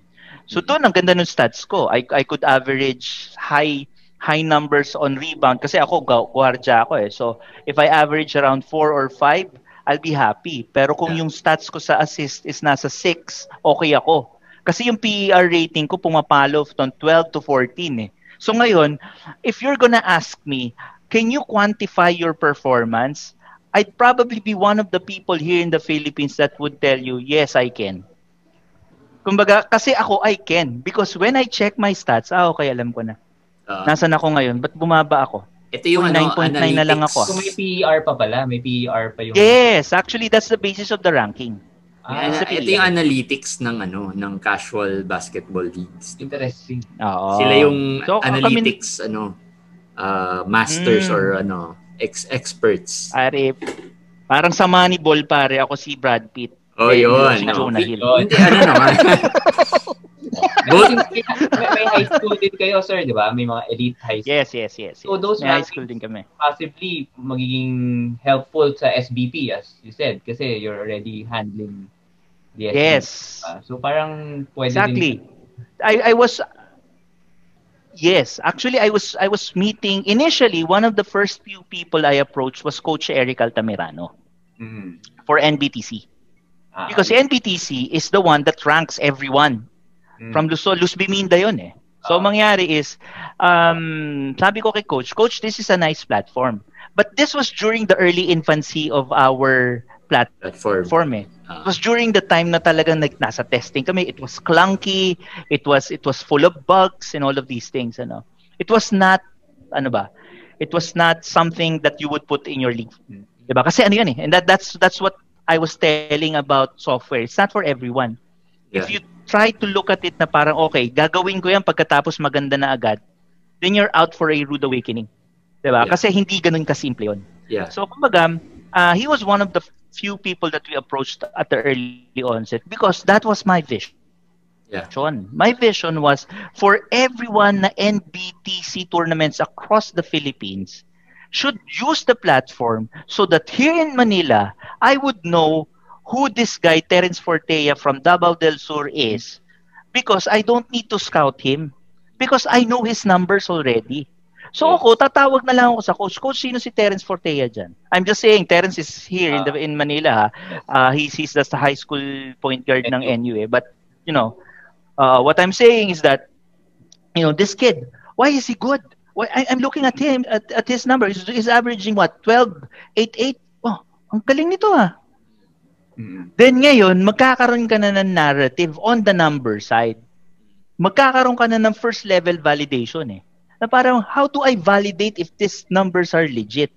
So doon ang ganda ng stats ko. I I could average high high numbers on rebound kasi ako gu- guardia ako eh. So if I average around 4 or 5, I'll be happy. Pero kung Yeah. yung stats ko sa assist is nasa 6, okay ako. Kasi yung PER rating ko pumapalo from 12 to 14 eh. So ngayon, if you're gonna ask me, can you quantify your performance? I'd probably be one of the people here in the Philippines that would tell you, yes, I can. Kumbaga, kasi ako, I can. Because when I check my stats, ah, okay, alam ko na. Ah, Nasaan ako ngayon? Ba't bumaba ako? Ito yung ano, 9.9 na lang analytics. ako. So may PER pa pala, may PER pa yung... Yes, actually, that's the basis of the ranking. Ah, sa ito PER. yung analytics ng ano ng casual basketball leagues. interesting. Oo. Sila yung So, kami- analytics ano uh, masters Mm. or ano ex experts. Pare, parang sa Moneyball, pare. Ako si Brad Pitt. Oh, yun. si no? Jonah Hill. Hindi ano naman. may, may high school din kayo, sir, di ba? May mga elite high school. Yes, yes, yes. yes. So those May high school din kami. Possibly magiging helpful sa SBP, as you said, kasi you're already handling the SBP. Yes. So parang pwede Exactly. din. I I was Yes, actually I was I was meeting initially one of the first few people I approached was coach Eric Altamirano Mm. for NBTC. Ah, Because NBTC is the one that ranks everyone. Mm. From Luzon, Luz Biminda yun eh. So, Ah. mangyari is, um, sabi ko kay coach, coach, this is a nice platform. But this was during the early infancy of our Platform. platform eh. Ah, It was during the time na talagang nag, nasa testing kami. It was clunky. It was it was full of bugs and all of these things. Ano. It was not, ano ba, it was not something that you would put in your league. Diba? Kasi ano yan eh. And that, that's, that's what I was telling about software. It's not for everyone. yeah. If you try to look at it na parang, okay, gagawin ko yan pagkatapos maganda na agad, then you're out for a rude awakening. Diba? Yeah. Kasi hindi ganun kasimple yun. yeah. So, kumbaga, uh, he was one of the few people that we approached at the early onset because that was my vision. Yeah. My vision was for everyone na NBTC tournaments across the Philippines should use the platform so that here in Manila, I would know who this guy, Terence Fortea from Davao del Sur is because I don't need to scout him because I know his numbers already. So ako, tatawag na lang ako sa coach. Coach, sino si Terence Fortea dyan? I'm just saying, Terence is here in the in Manila. Ha? Uh, he's, he's just the high school point guard ng NU. Eh. But, you know, uh, what I'm saying is that, you know, this kid, why is he good? Why, I, I'm looking at him, at, at his number. He's, he's averaging what? 12, 8, 8. Oh, ang galing nito ah. Then ngayon, magkakaroon ka na ng narrative on the number side. Magkakaroon ka na ng first level validation eh. Na parang, how do I validate if these numbers are legit?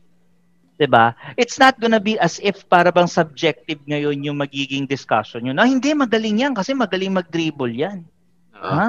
'Di ba? It's not gonna be as if para bang subjective ngayon yung magiging discussion yun. Na hindi, magaling yan kasi magaling mag-dribble yan. Ah, Ha?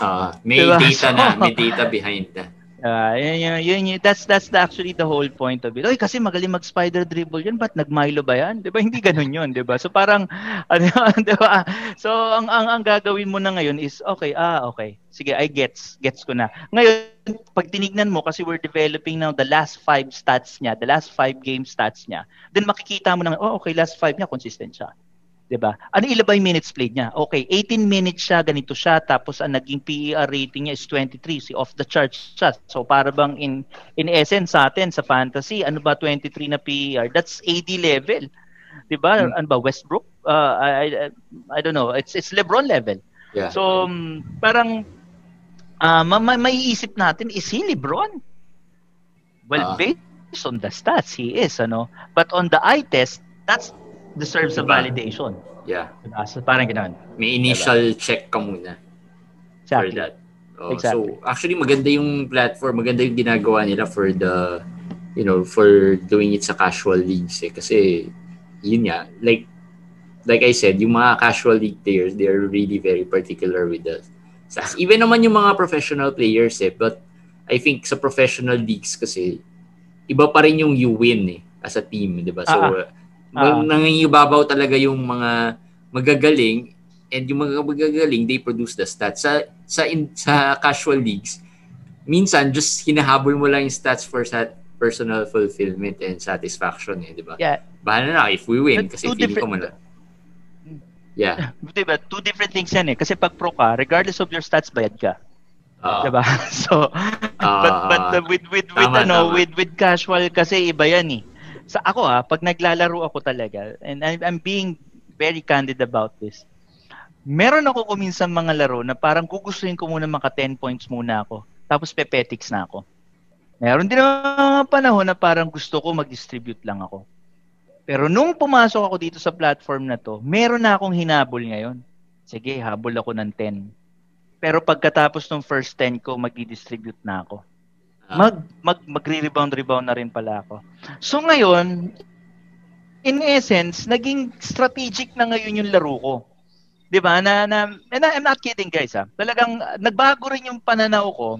ah, may Diba? data na, may data behind na. Ah, yun, yun, yun, that's that's the, actually the whole point of it. Oy, kasi magaling mag-spider dribble yun, ba't nag-Milo ba yan? 'Di ba? Hindi ganoon 'yun, 'di ba? So parang ano, 'di ba? So ang ang ang gagawin mo na ngayon is okay, ah, okay. Sige, I gets, gets ko na. Ngayon, pag tinignan mo kasi we're developing now the last five stats niya, the last five game stats niya, then makikita mo na, oh, okay, last five niya consistent siya. 'Di ba? Ano ilan ba yung minutes played niya? Okay, 18 minutes siya, ganito siya, tapos ang naging PER rating niya is 23, si off the charts siya. So para bang in in essence sa atin sa fantasy, ano ba 23 na PER? That's AD level. 'Di ba? Hmm. Ano ba Westbrook? Uh, I, I I don't know. It's it's LeBron level. Yeah. So um, parang ah ma- ma- maiisip natin is he LeBron? Well, Ah. based on the stats, he is ano. But on the eye test, that's deserves a Diba? validation. Yeah. Diba? So parang gano'n. May initial check ka muna for Exactly. that. Oh, Exactly. So, actually, maganda yung platform. Maganda yung ginagawa nila for the, you know, for doing it sa casual leagues eh. Kasi, yun nga, like, like I said, yung mga casual league players, they're really very particular with the stats. Even naman yung mga professional players eh. But, I think sa professional leagues kasi, iba pa rin yung you win eh, as a team, di ba? So, Ah, uh, Ah. nangingibabaw talaga yung mga magagaling and yung mga magagaling they produce the stats sa sa in, sa casual leagues minsan just hinahabol mo lang yung stats for sa personal fulfillment and satisfaction eh di ba Yeah. bahala na if we win But kasi feeling ko man yeah Diba? Two different things yan eh. Kasi pag pro ka, regardless of your stats, bayad ka. Ah, Diba? So, but but ah, the, with with with Tama, ano, tama. with with casual kasi iba yan eh. Sa ako ha, pag naglalaro ako talaga, and I'm, I'm being very candid about this. Meron ako kuminsan mga laro na parang gugustuhin ko muna maka 10 points muna ako. Tapos pepetics na ako. Meron din mga panahon na parang gusto ko mag-distribute lang ako. Pero nung pumasok ako dito sa platform na to, meron na akong hinabol ngayon. Sige, habol ako ng 10. Pero pagkatapos ng first 10 ko, magdi-distribute na ako. Ah, Mag, mag, magre-rebound, rebound na rin pala ako. So ngayon, in essence, naging strategic na ngayon yung laro ko. 'Di ba? Na, na and I'm not kidding guys ha. Talagang uh, nagbago rin yung pananaw ko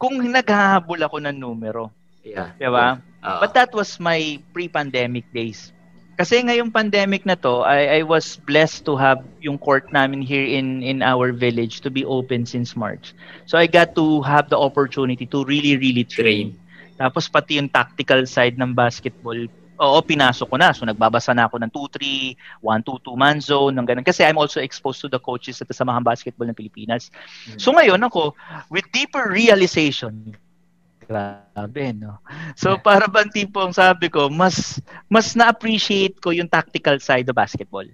kung naghahabol ako ng numero. yeah 'Di ba? Ah, But that was my pre-pandemic days. Kasi ngayong pandemic na to, I, I was blessed to have yung court namin here in in our village to be open since March. So I got to have the opportunity to really really train. Tapos pati yung tactical side ng basketball, oo, pinasok ko na. So nagbabasa na ako ng 2-3, 1-2-2 man zone, ng ganun. Kasi I'm also exposed to the coaches sa Samahang Basketball ng Pilipinas. So ngayon ako, with deeper realization, grabe, no? So para bang tipong sabi ko, mas mas na-appreciate ko yung tactical side of basketball.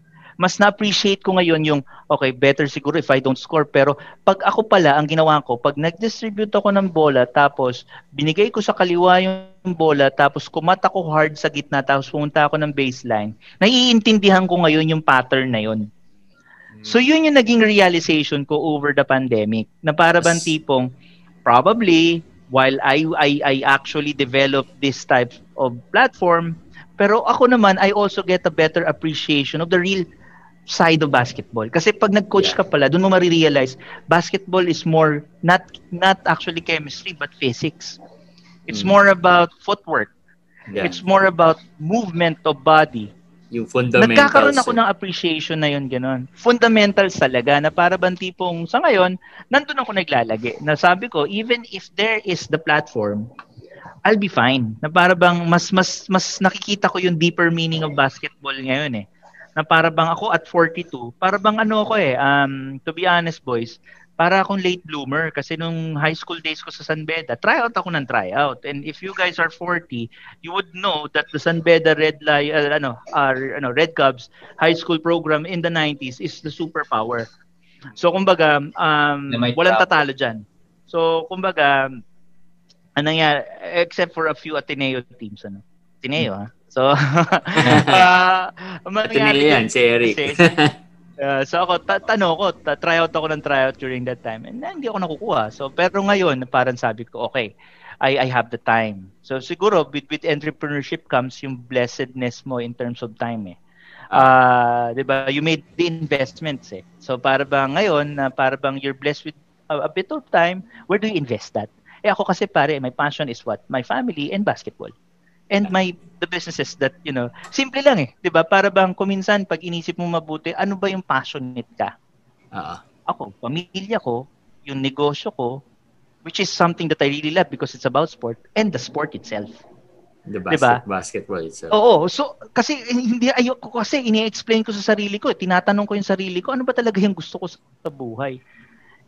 Mas na-appreciate ko ngayon yung, okay, better siguro if I don't score. Pero pag ako pala, ang ginawa ko, pag nag-distribute ako ng bola, tapos binigay ko sa kaliwa yung bola, tapos kumata ko hard sa gitna, tapos pumunta ako ng baseline, naiintindihan ko ngayon yung pattern na yun. So yun yung naging realization ko over the pandemic na para bang tipong probably while I I I actually developed this type of platform pero ako naman I also get a better appreciation of the real side of basketball kasi pag nag-coach Yeah. ka pala doon mo ma-realize basketball is more not not actually chemistry but physics it's Mm. more about footwork yeah. it's more about movement of body yung fundamentals Nagkakaroon ako eh. ng appreciation na yun, ganun. Fundamentals talaga, na para bang tipong, sa ngayon, nandun ako naglalagi. Na sabi ko, even if there is the platform, I'll be fine. Na para bang mas, mas, mas nakikita ko yung deeper meaning of basketball ngayon eh. Na para bang ako at 42, para bang ano ako eh, um, to be honest boys, para akong late bloomer kasi nung high school days ko sa San Beda, tryout ako ng tryout. And if you guys are 40, you would know that the San Beda Red Lion, uh, ano, our, ano, Red Cubs high school program in the 90s is the superpower. So kumbaga, um, walang tatalo dyan. So kumbaga, ano nangyari, except for a few Ateneo teams, ano. Ateneo, ha? So, uh, ang mangyari yan, si Eric. Kasi- Uh, so ako, ta- tano ko, ta- tryout ako ng tryout during that time and eh, hindi ako nakukuha. So pero ngayon, parang sabi ko, okay, I I have the time. So siguro with, with entrepreneurship comes yung blessedness mo in terms of time eh. Ah, 'di ba? You made the investments eh. So para bang ngayon na para bang you're blessed with a, a bit of time, where do you invest that? Eh ako kasi pare, my passion is what? My family and basketball. And my the businesses that, you know, simple lang eh, 'di ba? Para bang kuminsan pag inisip mo mabuti, ano ba yung passionate ka? Ah, Ako, pamilya ko, yung negosyo ko, which is something that I really love because it's about sport and the sport itself. the Diba? basket, basketball itself. Oo, so kasi hindi ayoko kasi ini-explain ko sa sarili ko, eh, tinatanong ko yung sarili ko, ano ba talaga yung gusto ko sa buhay?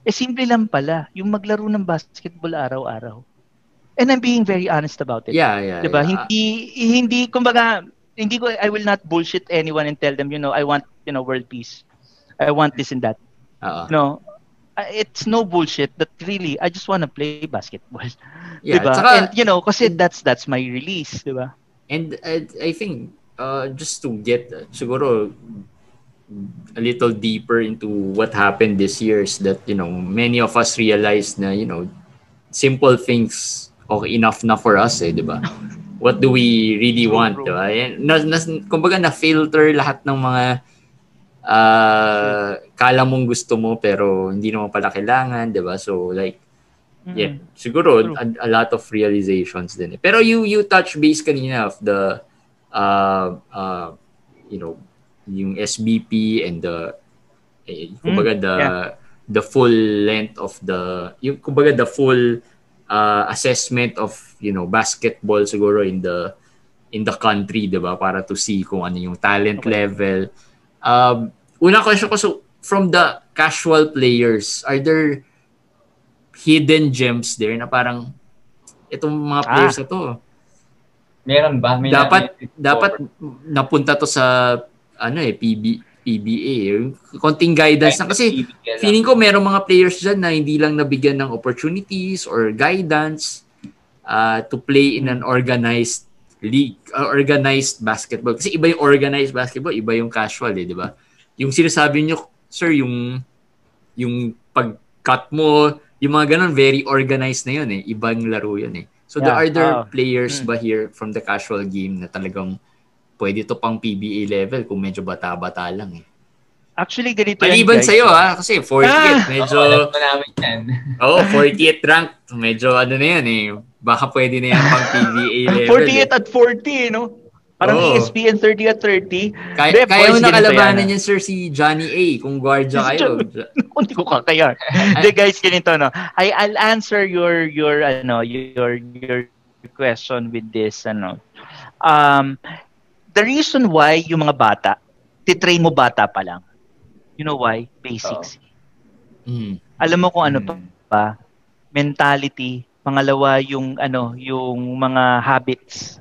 Eh simple lang pala, yung maglaro ng basketball araw-araw. And I'm being very honest about it. Yeah, yeah. 'Di ba? yeah. Hindi hindi kumbaga hindi ko I will not bullshit anyone and tell them, you know, I want, you know, world peace. I want this and that. Oo. No. Uh, it's no bullshit that really I just want to play basketball. Yeah, 'Di ba? tsaka- and you know, kasi that's that's my release, 'di ba? And uh, I think uh, just to get uh, siguro a little deeper into what happened this year is that you know many of us realized na you know simple things okay enough na for us eh, di ba? What do we really want, di ba? Yan, Na, na, kumbaga na-filter lahat ng mga uh, kala mong gusto mo pero hindi naman pala kailangan, di ba? So like, yeah, siguro True. a, a lot of realizations din. eh. Pero you you touch base kanina of the uh, uh, you know, yung SBP and the eh, kumbaga the yeah. the full length of the yung kumbaga the full uh, assessment of you know basketball siguro in the in the country 'di ba para to see kung ano yung talent Okay. level um una question ko so from the casual players are there hidden gems there na parang itong mga Ah. players na to Meron ba? May dapat may- dapat napunta to sa ano eh PB PBA yung konting guidance na kasi feeling ko merong mga players dyan na hindi lang nabigyan ng opportunities or guidance uh, to play in an organized league, uh, organized basketball. Kasi iba yung organized basketball, iba yung casual eh, di ba? Yung sinasabi nyo, sir, yung yung pag-cut mo, yung mga ganun, very organized na yun eh. Ibang laro yun eh. So there Yeah, are there oh. players Hmm. ba here from the casual game na talagang pwede to pang PBA level kung medyo bata-bata lang eh. Actually, ganito yan, Maliban guys. sa'yo ha, kasi 40th, Ah! medyo, Oo, namin yan. Oo, 48th rank. Medyo ano na yan eh. Baka pwede na yan pang PBA level. 48 eh. at 40, no? Parang Oo. ESPN 30 at 30. Kaya, Hindi, kaya mo nakalabanan yan, yan, sir, si Johnny A. Kung guardia kayo. Hindi ko kakaya. Hindi guys, ganito no. I I'll answer your your ano your your question with this ano. Um the reason why yung mga bata titrain mo bata pa lang. You know why? Basics. Mm. Alam mo kung ano pa Hmm. ba? Mentality, pangalawa yung ano, yung mga habits,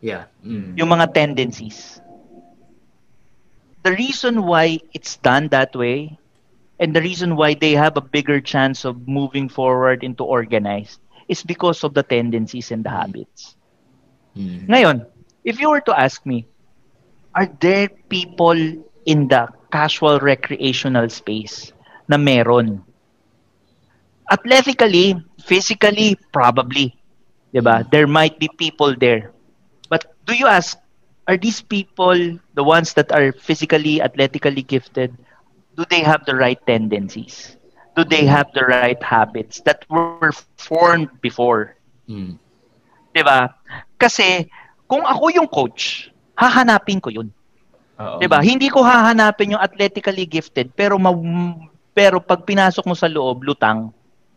Yeah. Mm. yung mga tendencies. The reason why it's done that way and the reason why they have a bigger chance of moving forward into organized is because of the tendencies and the habits. Mm. Ngayon, if you were to ask me, are there people in the casual recreational space na meron? Athletically, physically, probably. 'Di ba? There might be people there. But do you ask, are these people the ones that are physically, athletically gifted? Do they have the right tendencies? Do they have the right habits that were formed before? Mm. 'di ba? Kasi kung ako yung coach, hahanapin ko 'yun, Oo. 'di ba? Hindi ko hahanapin yung athletically gifted pero ma- pero pag pinasok mo sa loob, lutang.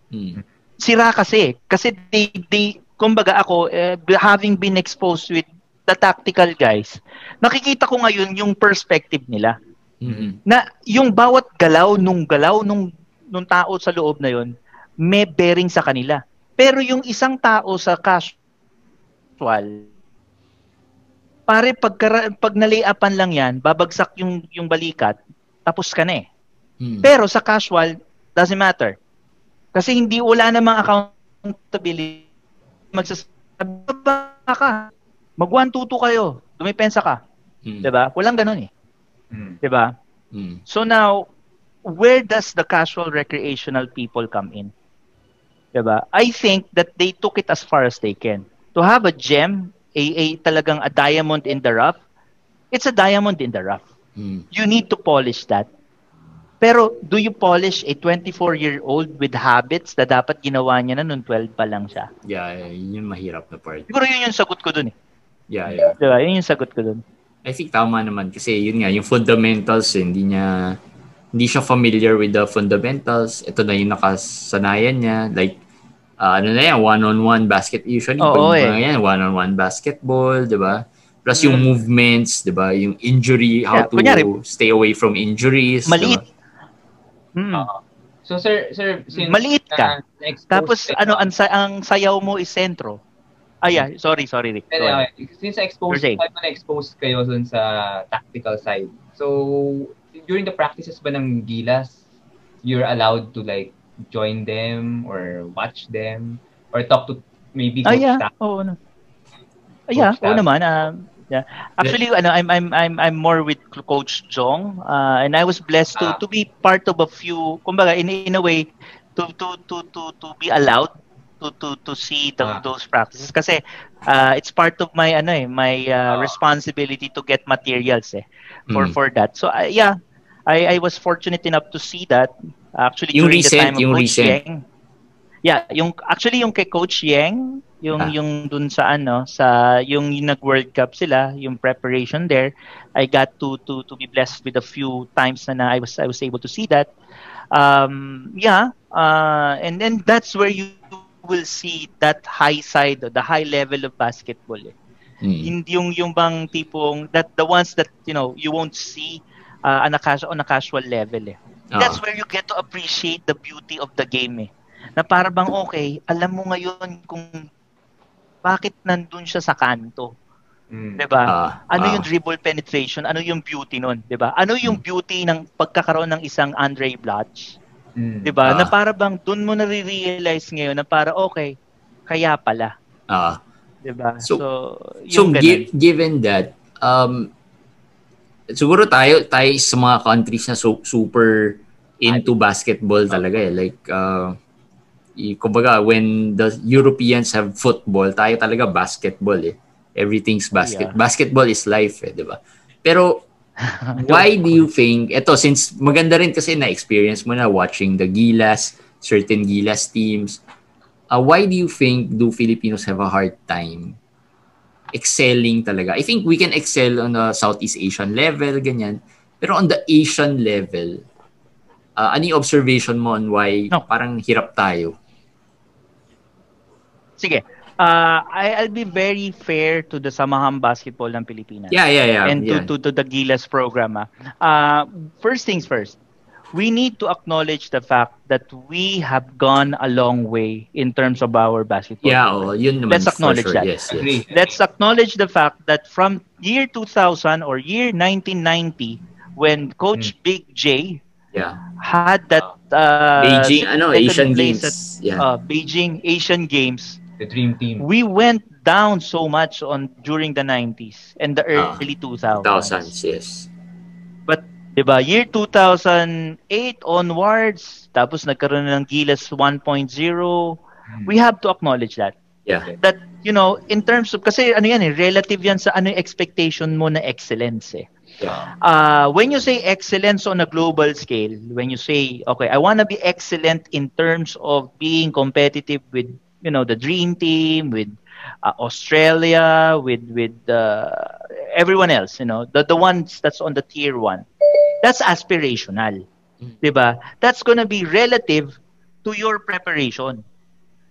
Mm. Sira kasi kasi they, they kumbaga ako eh, having been exposed with the tactical guys, nakikita ko ngayon yung perspective nila Mm. na yung bawat galaw nung galaw nung nung tao sa loob na yon may bearing sa kanila. Pero yung isang tao sa casual, pare pag pag nalayapan lang yan, babagsak yung yung balikat, tapos ka na eh. Mm. Pero sa casual, doesn't matter. Kasi hindi wala namang accountability. Magsasabi ba ka? Mag 1 2 kayo. Dumipensa ka, Mm. 'di ba? Walang ganoon eh, Mm. 'di ba? Mm. So now, where does the casual recreational people come in? Diba? I think that they took it as far as they can. To have a gem, a, a talagang a diamond in the rough, it's a diamond in the rough. Mm. You need to polish that. Pero do you polish a 24-year-old with habits na dapat ginawa niya na nung 12 pa lang siya? Yeah, yun yung mahirap na part. Siguro yun yung sagot ko dun eh. Yeah, yeah. Diba? Yun yung sagot ko dun. I think tama naman kasi yun nga, yung fundamentals, eh, hindi niya, hindi siya familiar with the fundamentals. Ito na yung nakasanayan niya. Like, ah, ano na yan, one-on-one basket. Usually, Oo, pag eh. yan, one-on-one basketball, di ba? Plus yung movements, di ba? Yung injury, how Yeah, to kunyari, stay away from injuries. Maliit. ba? Mm. So sir, sir, since Maliit ka. na-expose Tapos kayo- ano ang, ang sayaw mo is sentro. Ah, yeah. Sorry, sorry, Rick. Go okay, since exposed, na exposed kayo dun sa tactical side. So, during the practices ba ng Gilas, you're allowed to like join them or watch them or talk to maybe Ah, coach yeah. staff? Oo. No. Ah, yeah, Coach oo staff. naman. ah, Yeah. Actually, ano, I'm I'm I'm I'm more with Coach Jong, uh, and I was blessed to Ah. to be part of a few. Kumbaga, in in a way, to to to to to be allowed to to to see the, Ah. those practices kasi uh, it's part of my ano eh my uh, Ah. responsibility to get materials eh for Mm. for that. So uh, yeah, I I was fortunate enough to see that actually Yung during recent, the time of yung Coach recent. Yeng. Yeah, yung actually yung kay Coach Yeng, yung Ah. yung dun sa ano, sa yung, yung nag-World Cup sila, yung preparation there, I got to to to be blessed with a few times na, na I was I was able to see that. Um yeah, uh and then that's where you will see that high side, the high level of basketball. Eh. Mm. Hindi yung yung bang tipong that the ones that you know you won't see uh, on a casual on a casual level eh. That's Ah. where you get to appreciate the beauty of the game eh. Na para bang okay, alam mo ngayon kung bakit nandun siya sa kanto, Mm. 'di ba? Ah, Ano ah. yung dribble penetration? Ano yung beauty nun, 'di ba? Ano yung beauty ng pagkakaroon ng isang Andre Blatch, Mm. 'di ba? Ah. Na para bang dun mo na-realize ngayon na para okay, kaya pala, Ah. 'di ba? So- So, So gi- given that um siguro tayo tayo sa mga countries na so, super into basketball talaga eh. Like uh kumbaga when the Europeans have football tayo talaga basketball eh. Everything's basket Yeah. basketball is life eh di ba? Pero why do you think eto since maganda rin kasi na experience mo na watching the Gilas certain Gilas teams uh, why do you think do Filipinos have a hard time excelling talaga. I think we can excel on the Southeast Asian level, ganyan. Pero on the Asian level, uh, ano yung observation mo on why No. parang hirap tayo? Sige. Uh, I, I'll be very fair to the Samahang Basketball ng Pilipinas. Yeah, yeah, yeah. and yeah. to, to, to the Gilas program. ah. Uh, first things first, we need to acknowledge the fact that we have gone a long way in terms of our basketball. yeah, program. oh, yun naman Let's acknowledge sure. that. Yes, yes. Let's acknowledge the fact that from year 2000 or year 1990, when Coach Hmm. Big J Yeah. had that uh, Beijing, ano, second Asian Games. at, Yeah. uh, Beijing Asian Games, The dream team. we went down so much on during the 90s and the Ah, early 2000s. Thousands, yes. But 'di ba, year 2008 onwards, tapos nagkaroon ng Gilas 1.0, we have to acknowledge that. Yeah. That you know, in terms of kasi ano yan eh, relative yan sa ano yung expectation mo na excellence eh. Yeah. Uh, when you say excellence on a global scale, when you say, okay, I want to be excellent in terms of being competitive with, you know, the dream team, with uh, Australia, with with uh, everyone else, you know, the the ones that's on the tier one, that's aspirational, Mm. diba? That's gonna be relative to your preparation,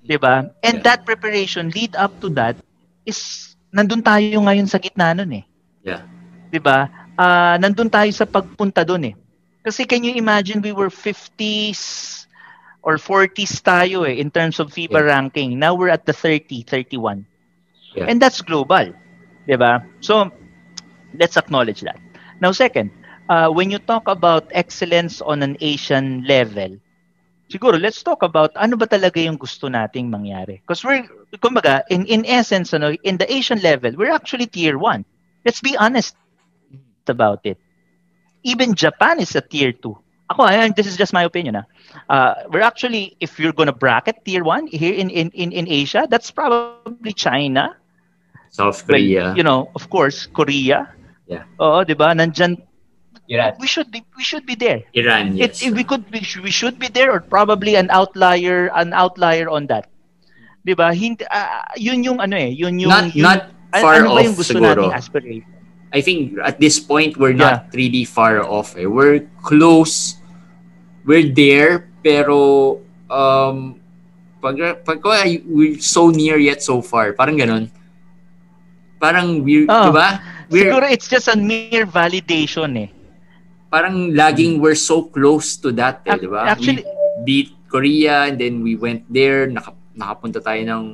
diba? And Yeah. that preparation lead up to that is nandun tayo ngayon sa gitna nun eh. Yeah. 'di ba? Ah, nandun tayo sa pagpunta doon eh. Kasi can you imagine we were 50s or 40s tayo eh in terms of FIBA Yeah. ranking. Now we're at the 30, 31. Yeah. And that's global. 'Di ba? So let's acknowledge that. Now second, uh, when you talk about excellence on an Asian level, siguro let's talk about ano ba talaga yung gusto nating mangyari. Because we're kumbaga in in essence ano, in the Asian level, we're actually tier 1. Let's be honest about it. Even Japan is a tier 2. Ako, ayan, this is just my opinion. ah. Uh, we're actually, if you're gonna bracket tier 1 here in, in, in, in Asia, that's probably China. South Korea. you know, of course, Korea. Yeah. Oo, di ba? Nandyan, Iran. we should be, we should be there. Iran, It, yes. we could, we should, we should be there or probably an outlier, an outlier on that. Di ba? Hindi, ah, yun yung ano eh, yun yung, not yun, not far ano ba yung off gusto siguro. nating aspirate? I think at this point we're not really far off. Eh. We're close. We're there pero um pag pag ko we're so near yet so far. Parang ganun. Parang we're, Oo. 'di ba? We're Siguro it's just a mere validation eh. Parang laging we're so close to that, eh, 'di ba? actually- we beat Korea and then we went there, naka, nakapunta tayo ng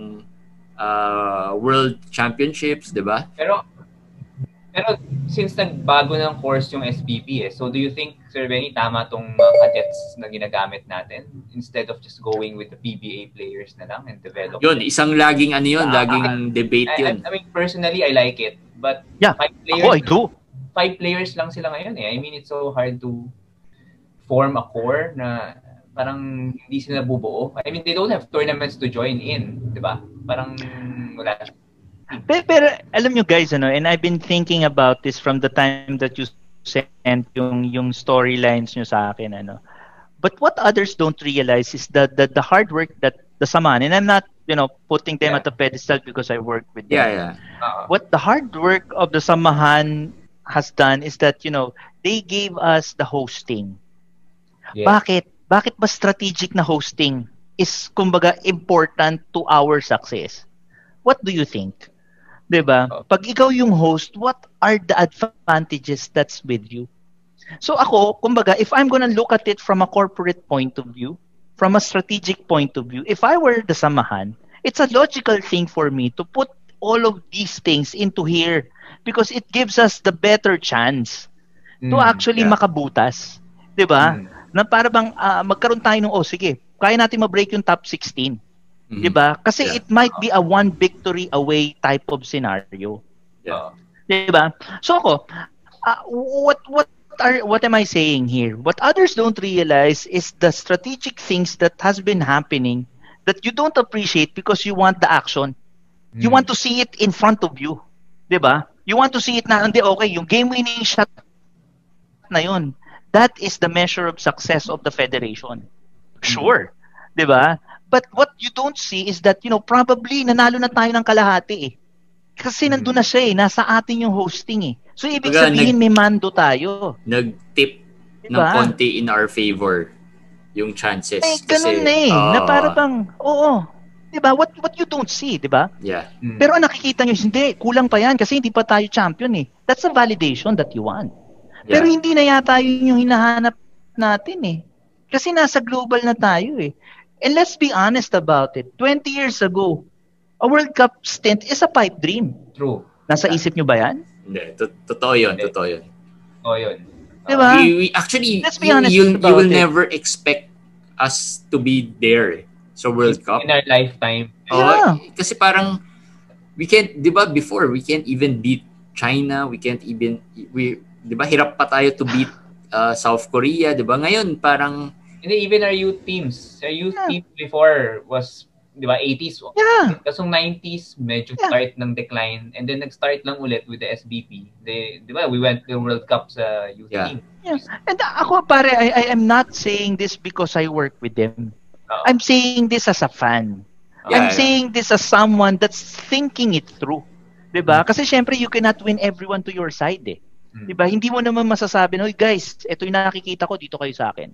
uh, World Championships, 'di ba? Pero Pero since nagbago ng course yung SBP eh, so do you think, Sir Benny, tama tong mga cadets na ginagamit natin instead of just going with the PBA players na lang and develop? Yun, isang laging ano yun, Ah, laging debate I, yun. I, I mean, personally, I like it. But Yeah, five players, Ako, I do. Five players lang sila ngayon eh. I mean, it's so hard to form a core na parang hindi sila bubuo. I mean, they don't have tournaments to join in, di ba? Parang wala. Pero, pero alam nyo guys, ano, and I've been thinking about this from the time that you sent yung, yung storylines nyo sa akin. Ano. But what others don't realize is that the, the hard work that the Saman, and I'm not you know putting them Yeah. at a pedestal because I work with them. Yeah, yeah. Uh, What the hard work of the Samahan has done is that, you know, they gave us the hosting. yeah. Bakit? Bakit ba strategic na hosting is kumbaga important to our success? What do you think? 'Di ba? Oh. Pag ikaw yung host, what are the advantages that's with you? So ako, kumbaga, if I'm gonna look at it from a corporate point of view, from a strategic point of view, if I were the samahan, it's a logical thing for me to put all of these things into here because it gives us the better chance to Mm, actually yeah. makabutas. 'Di ba? Mm. na para bang ah, magkaroon tayo ng oh sige, kaya natin ma-break yung top 16, Mhm. 'di ba? Kasi Yeah. it might be a one victory away type of scenario, Uh, 'di ba? So ako, ah, what what are what am I saying here? What others don't realize is the strategic things that has been happening that you don't appreciate because you want the action. You mm. want to see it in front of you. 'Di ba? You want to see it na hindi okay, yung game winning shot na yun. That is the measure of success of the federation. Sure. 'Di ba? But what you don't see is that, you know, probably nanalo na tayo ng kalahati eh. Kasi Mm. nandun na siya eh, nasa atin yung hosting eh. So ibig Kumbaga, sabihin may mando tayo. Nag-tip ng Diba? konti in our favor yung chances. Eh, ganun Kasi, na eh. na oo, para bang, oo. 'Di ba? What what you don't see, 'di ba? Yeah. Mm. Pero ang nakikita nyo, hindi, kulang pa yan kasi hindi pa tayo champion eh. That's a validation that you want. yeah. Pero hindi na yata yun yung hinahanap natin eh. Kasi nasa global na tayo eh. And let's be honest about it. 20 years ago, a World Cup stint is a pipe dream. True. Nasa isip nyo ba yan? Hindi, to- totoo yun, totoo yun. Oh, yun. Di ba? We, we, actually, Let's be you, honest you, you about will it. never expect us to be there eh, sa World Cup. In our lifetime. Oo, Yeah. kasi parang we can't, 'di ba, before we can't even beat China, we can't even we 'di ba, hirap pa tayo to beat uh, South Korea, 'di ba? Ngayon parang Hindi, even our youth teams. Our youth Yeah. team before was, di ba, 80s. Yeah. Kasong 90s, medyo Yeah. start ng decline. And then nag-start lang ulit with the SBP. They, di ba, we went to World Cup sa youth Yeah. team. And ako pare, I, I am not saying this because I work with them. Oo. I'm saying this as a fan. Yeah, I'm yeah. saying this as someone that's thinking it through. 'Di ba? Kasi syempre you cannot win everyone to your side eh. Mm. 'Di ba? Hindi mo naman masasabi, "Oy guys, ito yung nakikita ko dito kayo sa akin."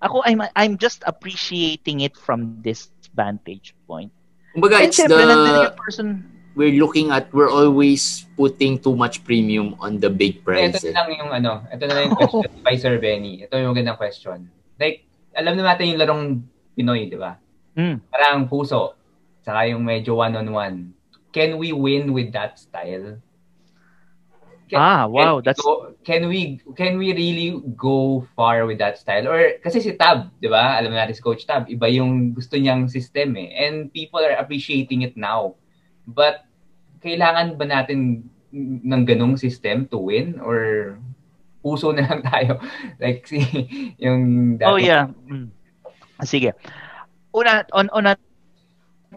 Ako I'm I'm just appreciating it from this vantage point. kumbaga And it's syempre the person we're looking at we're always putting too much premium on the big prize. Ito eh. na lang yung ano, ito na lang yung question by Sir Benny. Ito yung magandang question. Like, alam na natin yung larong Pinoy, di ba? Mm. Parang puso. Saka yung medyo one-on-one. Can we win with that style? Ah, can wow, we that's- go- can we can we really go far with that style or kasi si Tab, 'di ba? Alam natin si Coach Tab, iba yung gusto niyang system eh and people are appreciating it now. But kailangan ba natin ng ganong system to win or puso na lang tayo like si yung Oh dati- yeah. Mm. Sige. Una on on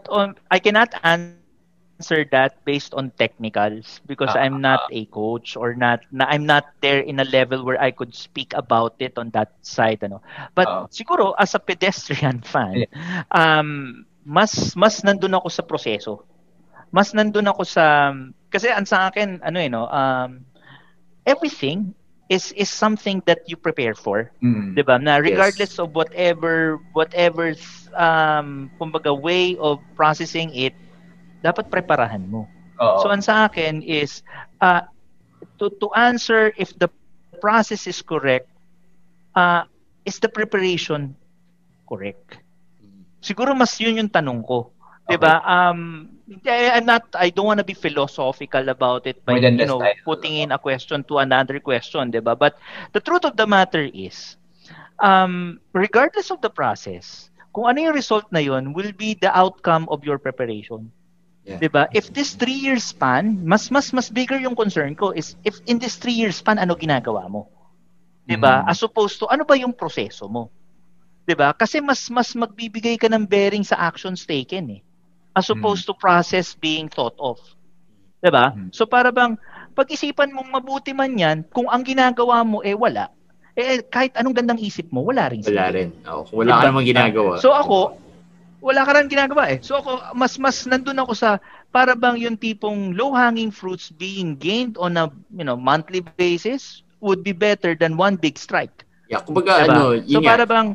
on I cannot answer that based on technicals because Ah, I'm not a coach or not na I'm not there in a level where I could speak about it on that side ano. But Ah. siguro as a pedestrian fan, Yeah. um mas mas nandun ako sa proseso. Mas nandun ako sa kasi ang sa akin ano eh no, um everything is is something that you prepare for. Mm. 'di ba? Na regardless of whatever whatever um kumbaga way of processing it, dapat preparahan mo. Oo. So ang sa akin is uh to to answer if the process is correct, uh is the preparation correct? Siguro mas yun yung tanong ko. 'Diba? Um I- I'm not I don't want to be philosophical about it by you know style. putting in a question to another question, 'di ba? But the truth of the matter is um regardless of the process, kung ano yung result na yun will be the outcome of your preparation. Yeah. 'Di ba? If this three year span, mas mas mas bigger yung concern ko is if in this three year span ano ginagawa mo? 'Di ba? Mm. As opposed to ano ba yung proseso mo? 'Di ba? Kasi mas mas magbibigay ka ng bearing sa actions taken eh. As opposed to process being thought of. 'Di ba? Mm. So para bang pag-isipan mong mabuti man 'yan, kung ang ginagawa mo eh wala, eh kahit anong gandang isip mo, wala rin. Wala rin. Oh, kung wala ka Diba? namang ginagawa. So ako, wala ka rin ginagawa eh. So ako, mas mas nandun ako sa para bang yung tipong low-hanging fruits being gained on a you know monthly basis would be better than one big strike. yeah, kumbaga Diba? ano, so yun nga, para bang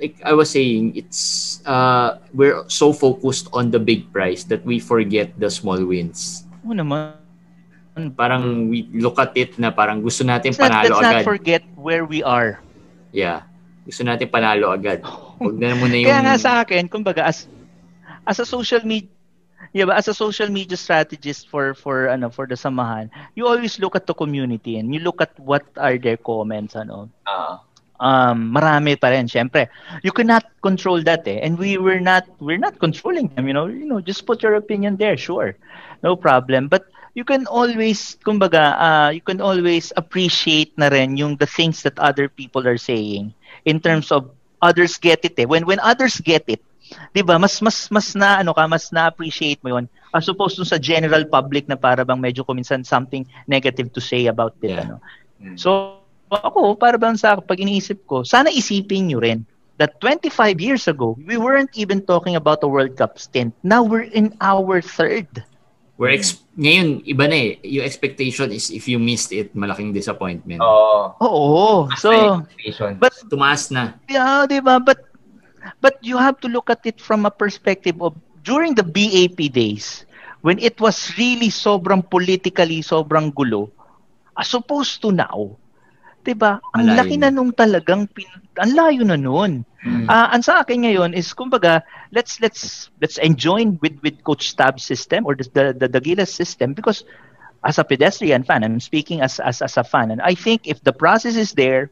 like I was saying, it's uh we're so focused on the big prize that we forget the small wins. oh naman Parang we look at it na parang gusto natin let's not, panalo let's not agad. forget where we are. Yeah. Gusto natin panalo agad. Huwag na muna yung Kaya nga sa akin, kumbaga as as a social media Yeah, but as a social media strategist for for ano for the samahan, you always look at the community and you look at what are their comments ano. Ah. Um marami pa rin. Syempre you cannot control that eh. And we were not we're not controlling them you know. You know just put your opinion there sure. No problem. But you can always kumbaga uh, you can always appreciate na rin yung the things that other people are saying in terms of others get it eh. When when others get it 'di ba mas mas mas na ano ka mas na appreciate mo yon as opposed to sa general public na para bang medyo kuminsan something negative to say about it Yeah. ano. Mm. So, ako, para bang sa pag iniisip ko, sana isipin nyo rin that 25 years ago, we weren't even talking about a World Cup stint. Now we're in our third. we're ex- ngayon iba na eh. Yung expectation is if you missed it, malaking disappointment. Oo. Oo. So, but Tumaas na. yeah, di ba? But, but you have to look at it from a perspective of during the BAP days, when it was really sobrang politically, sobrang gulo, as opposed to now, 'di ba? Ang Malayo laki na. nung talagang pin, ang layo na noon. Mm. Ah, ang sa akin ngayon is kumbaga, let's let's let's enjoy with with Coach Tab system or the the, the, the Gilas system because as a pedestrian fan, I'm speaking as as as a fan and I think if the process is there,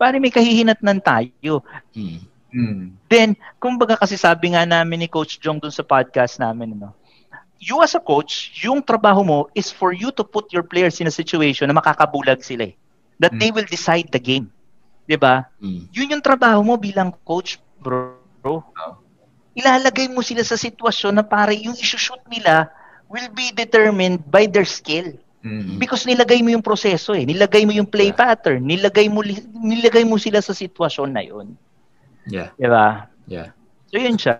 pare may kahihinatnan tayo. Hmm. Mm. Then, kumbaga kasi sabi nga namin ni Coach Jong dun sa podcast namin, ano, you as a coach, yung trabaho mo is for you to put your players in a situation na makakabulag sila eh. That Mm. they will decide the game. 'Di ba? Hmm. Yun yung trabaho mo bilang coach, bro. Oh. Ilalagay mo sila sa sitwasyon na para yung isushoot nila will be determined by their skill. Mm. Because nilagay mo yung proseso eh. Nilagay mo yung play pattern. Nilagay mo nilagay mo sila sa sitwasyon na yun. Yeah. 'Di ba? Yeah. So yun siya.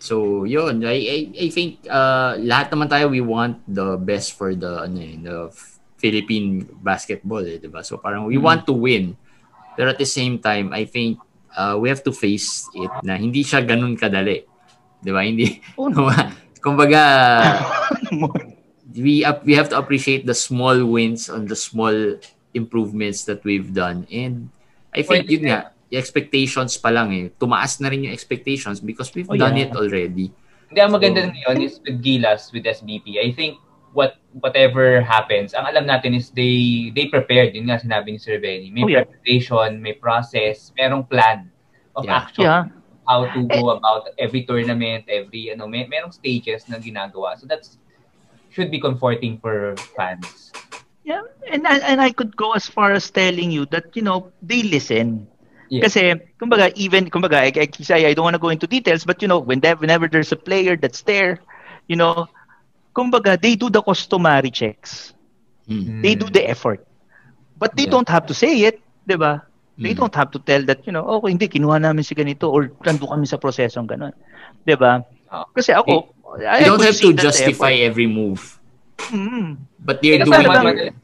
So, yun. I, I, I think uh, lahat naman tayo, we want the best for the, ano eh, the Philippine basketball, eh, diba? So, parang we Mm. want to win. Pero at the same time, I think uh, we have to face it na hindi siya ganun kadali. Diba? Hindi, Oh, no. kumbaga, we up we have to appreciate the small wins on the small improvements that we've done and I think Pwede yun nga yung expectations pa lang eh tumaas na rin yung expectations because we've Oh, done yeah. it already Hindi, ang maganda So- ngayon is with Gilas, with SBP. I think what whatever happens, ang alam natin is they they prepared. Yun nga sinabi ni Sir Benny. May Oh, yeah. preparation, may process, merong plan of Yeah. action. Yeah. How to go about every tournament, every, ano, may, merong stages na ginagawa. So that's should be comforting for fans. Yeah, and and and I could go as far as telling you that you know they listen. Yeah. Kasi kumbaga even kumbaga I, I, say I don't want to go into details but you know when there, whenever there's a player that's there, you know, kumbaga they do the customary checks. Mm. They do the effort. But they Yeah. don't have to say it, 'di ba? They Mm. don't have to tell that, you know, okay, hindi kinuha namin si ganito or nando kami sa prosesong ganun. 'Di ba? Oh. Kasi ako I you don't could have to justify effort. every move Mm. but they're Kasi doing it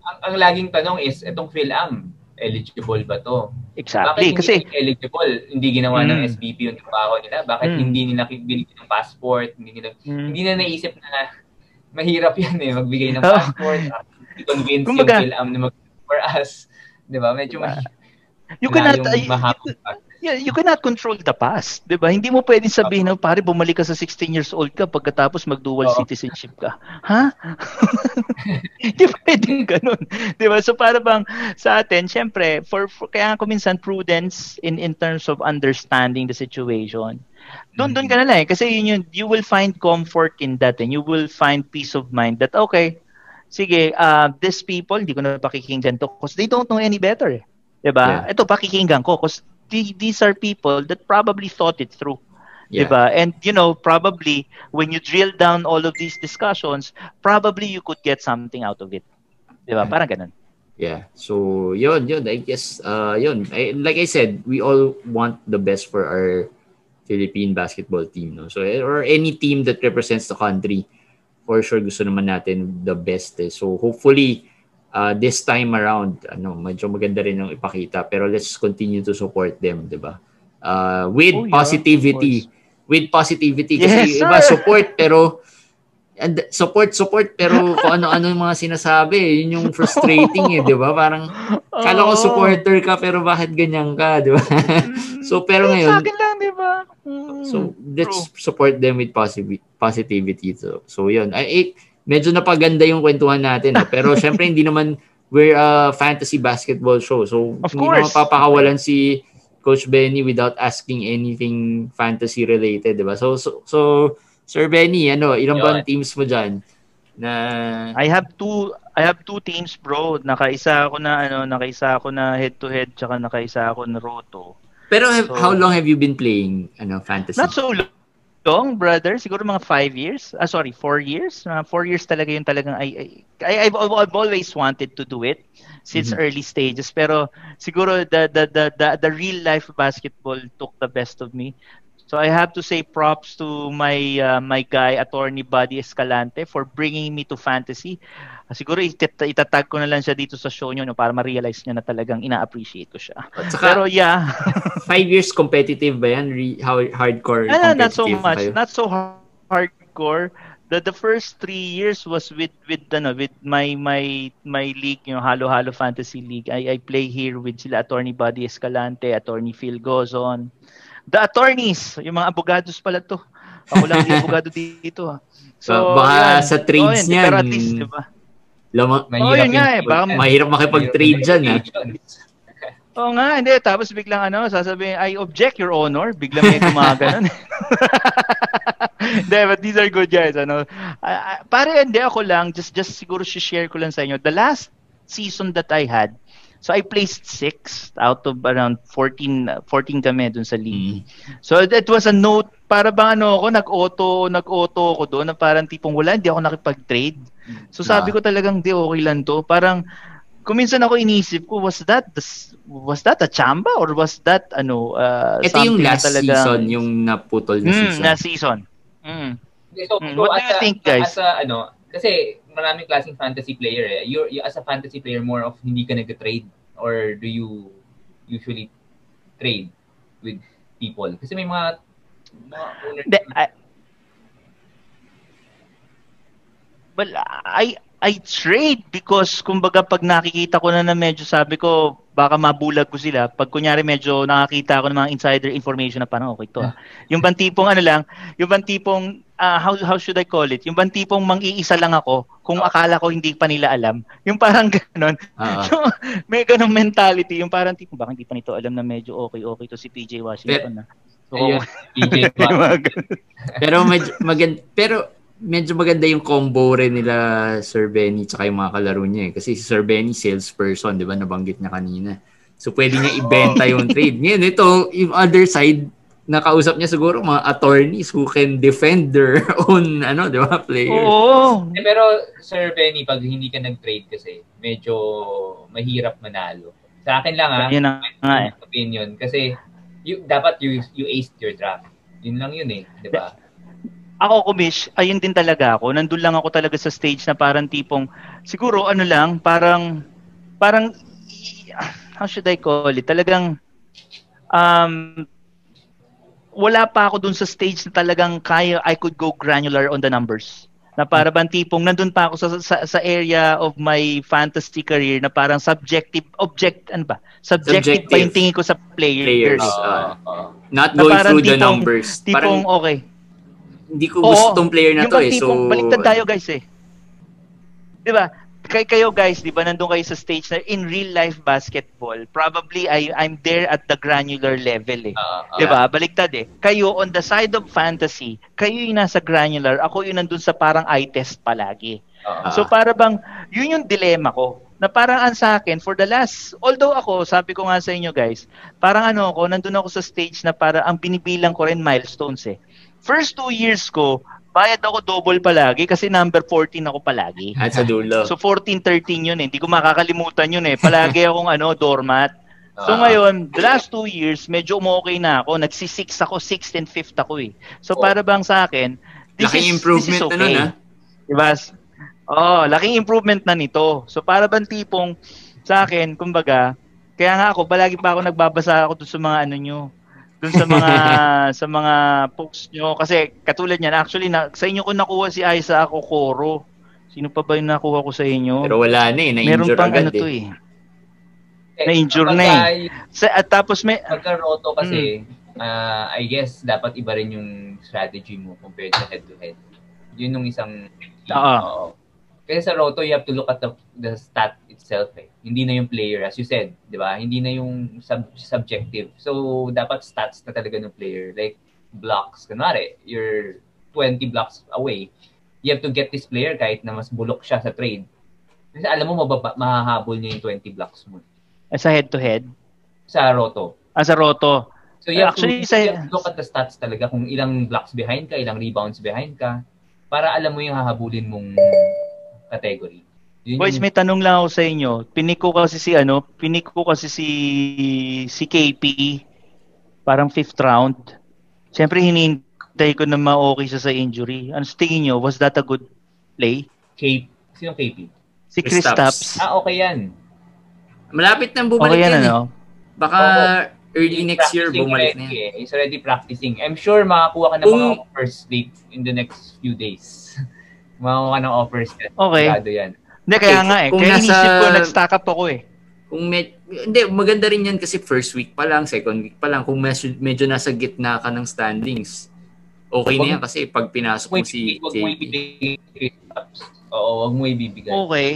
ang, ang laging tanong is, itong PhilAm, eligible ba to? Exactly. Bakit Kasi hindi eligible? Hindi ginawa ng Mm. SBP yung trabaho nila? Bakit Mm. hindi nila binigyan ng passport? Hindi nila, Mm. hindi na naisip na mahirap yan eh, magbigay ng Oh. passport. I-convince Kumbaga- yung PhilAm na mag for us. Di ba? Medyo Diba? mahirap you cannot uh. Yeah, you cannot control the past, 'di ba? Hindi mo pwedeng sabihin na pare bumalik ka sa 16 years old ka pagkatapos mag-dual Oo. citizenship ka. Ha? Hindi pwedeng ganun. 'Di ba? So para bang sa atin, syempre, for, for kaya ako minsan prudence in in terms of understanding the situation. Doon doon ka na lang eh. kasi yun yun, you will find comfort in that and you will find peace of mind that okay, sige, uh, these people hindi ko na pakikinggan to because they don't know any better. eh. 'Di ba? Ito pakikinggan ko because these are people that probably thought it through. Yeah. Diba? And you know, probably when you drill down all of these discussions, probably you could get something out of it. Diba? Parang ganun. Yeah. So, yun, yun. I guess, uh, yun. I, like I said, we all want the best for our Philippine basketball team. No? So, or any team that represents the country. For sure, gusto naman natin the best. Eh. So, hopefully, uh, this time around, ano, medyo maganda rin yung ipakita. Pero let's continue to support them, di ba? Uh, with Oh, yeah, positivity. With positivity. Yes, Kasi yung iba support, pero and support, support, pero kung ano-ano yung mga sinasabi, yun yung frustrating eh, di ba? Parang, kala ko Oo. supporter ka, pero bakit ganyan ka, di ba? so, pero Eh, Sa ngayon, akin lang, di ba? Mm, so, let's support them with positive positivity. So, so yun. Ay, eh, medyo napaganda yung kwentuhan natin. eh. Pero, syempre, hindi naman, we're a fantasy basketball show. So, Of hindi course. naman papakawalan si Coach Benny without asking anything fantasy related, di ba? So, so, so Sir Benny, ano, ilan ba teams mo dyan? Na, I have two I have two teams, bro. Nakaisa ako na ano, nakaisa ako na head to head tsaka nakaisa ako na roto. pero have- So- how long have you been playing ano fantasy? Not so long, brother. Siguro mga five years. Ah, sorry, four years. Uh, four years talaga yung talagang I, I, I've, I've always wanted to do it since Mhm. early stages. Pero siguro the, the, the, the, the real life basketball took the best of me. So I have to say props to my uh, my guy attorney Buddy Escalante for bringing me to fantasy. Ah, siguro itat- itatag ko na lang siya dito sa show nyo no, para ma-realize niya na talagang ina-appreciate ko siya. Saka, Pero yeah, five years competitive ba yan? Re- how hardcore Ah, not so much. kayo? Not so har- hardcore. The the first three years was with with ano with my my my league, you know, Halo Halo Fantasy League. I I play here with sila Attorney Buddy Escalante, Attorney Phil Gozon. The attorneys, yung mga abogados pala to. Ako lang yung abogado dito. ah. So, Baka yan. sa trades yun, niyan, Pero at least, di Lama, Oh, yun nga eh, baka mahirap makipag-trade dyan, ah. Oo nga, hindi. Tapos biglang ano, sasabihin, I object, Your Honor. Biglang may gumaganon. Hindi, but these are good guys. Ano. Ah, pare, hindi ako lang. Just, just siguro share ko lang sa inyo. The last season that I had, so I placed sixth out of around 14, uh, 14 kami dun sa league. Mm. So that was a note, para bang ano ako, nag-auto, nag-auto ako doon, na parang tipong wala, hindi ako nakipag-trade. So sabi ko talagang, di, okay lang to. Parang, kuminsan ako inisip ko, was that the, was that a chamba or was that ano uh, Ito yung last talagang- season, yung naputol na Mm, season. na season. Mm. Okay, so, Mm, so what do as you a- think, guys? As a, ano, kasi maraming klaseng fantasy player eh. You're, you, as a fantasy player, more of hindi ka nag-trade or do you usually trade with people? Kasi may mga, mga owner Hindi, I- well, I I trade because kumbaga pag nakikita ko na na medyo sabi ko baka mabulag ko sila pag kunyari medyo nakakita ako ng mga insider information na parang okay to. ah. Yung bang tipong ano lang, yung bang tipong ah, how how should I call it? Yung bang tipong mang-iisa lang ako kung akala ko hindi pa nila alam. Yung parang gano'n. Ah. So, may ganong mentality, yung parang tipong baka hindi pa nito alam na medyo okay-okay to si PJ Washington na. So, Ayun, PJ ganun. pero maganda, pero medyo maganda yung combo rin nila Sir Benny tsaka yung mga kalaro niya eh. Kasi si Sir Benny salesperson, di ba? Nabanggit niya kanina. So pwede niya ibenta yung trade. Ngayon ito, yung other side, nakausap niya siguro mga attorneys who can defend their own ano, di ba, players. Oo. Eh, pero Sir Benny, pag hindi ka nag-trade kasi, medyo mahirap manalo. Sa akin lang ah, Yun nga eh. opinion. Kasi you, dapat you, you aced your draft. Yun lang yun eh. Di ba? Ako, Kumish, ayun din talaga ako. Nandun lang ako talaga sa stage na parang tipong, siguro ano lang, parang, parang, how should I call it? Talagang, um, wala pa ako dun sa stage na talagang kaya, I could go granular on the numbers. Na para bang tipong nandun pa ako sa, sa, sa area of my fantasy career na parang subjective, object, ano ba? Subjective, Subjective. pa yung tingin ko sa players. Players. Ah. oo. Not Na going through the tipong- numbers. Tipong, Parang okay. Hindi ko gusto tong player na yung to eh. So, tipong, baliktad tayo guys eh. Di ba? Kay kayo guys, di ba, nandun kayo sa stage na in real life basketball, probably I, I'm there at the granular level eh. Oo, oo. Di ba? Baliktad eh. Kayo on the side of fantasy, kayo yung nasa granular, ako yung nandun sa parang eye test palagi. Oo. Ah. So para bang, yun yung dilemma ko. Na parang ang sa akin, for the last, although ako, sabi ko nga sa inyo guys, parang ano ako, nandun ako sa stage na para ang binibilang ko rin milestones eh. First two years ko, bayad ako double palagi kasi number 14 ako palagi. at sa dulo. So 14-13 yun eh. Hindi ko makakalimutan yun eh. Palagi akong ano, doormat. So ngayon, the last two years, medyo umokay na ako. Nagsi-6 ako, 6th and 5th ako eh. So Oh. para bang sa akin, this Laking is, improvement this is na okay. nun ah. Diba? Oh, laking improvement na nito. So para bang tipong sa akin, kumbaga, kaya nga ako, palagi pa ako nagbabasa ako doon sa mga ano nyo, doon sa mga sa mga posts nyo. Kasi katulad niyan, actually, na, sa inyo ko nakuha si Aiza ako, Koro. Sino pa ba yung nakuha ko sa inyo? Pero wala na eh. Meron Na-injure pang agad ano to eh. eh. na-injure na kapag, Sa, at tapos may, Pagka roto kasi, Hmm. ah, I guess, dapat iba rin yung strategy mo compared sa head-to-head. Yun yung isang... Oo. Oo. Kasi sa roto, you have to look at the, the stat itself eh. Hindi na yung player, as you said, di ba? Hindi na yung sub, subjective. So, dapat stats na talaga ng player. Like, blocks. Kunwari, you're 20 blocks away. You have to get this player kahit na mas bulok siya sa trade. Kasi alam mo, mababa, mahahabol niya yung 20 blocks mo sa head-to-head, sa roto. ah, sa Roto. So you have, Actually, to, sa- you have to look at the stats talaga kung ilang blocks behind ka, ilang rebounds behind ka, para alam mo yung hahabulin mong category. Yun Boys, yung- may tanong lang ako sa inyo. Pinik ko kasi si ano, pinik ko kasi si si KP parang fifth round. Siyempre hinihintay ko na ma-okay siya sa injury. Ano sa tingin nyo? Was that a good play? K, sino KP? Si Chris Kristaps. Taps. Ah, okay yan. Malapit nang bumalik Okay yan yan eh. ano? Baka early next year bumalik na yan. eh. He's already practicing. I'm sure makakuha ka ng Kung- mga offers late in the next few days. makakuha ka ng offers. Okay. Sigurado yan. Hindi, kaya Okay, nga eh. kung Kaya nasa- inisip ko, nag-stack up ako eh. Kung med- hindi, maganda rin yan kasi first week pa lang, second week pa lang, kung medyo, medyo nasa gitna ka ng standings, okay na yan kasi pag pinasok mo si wag mo ibibigay. Oo, wag mo ibibigay. Okay.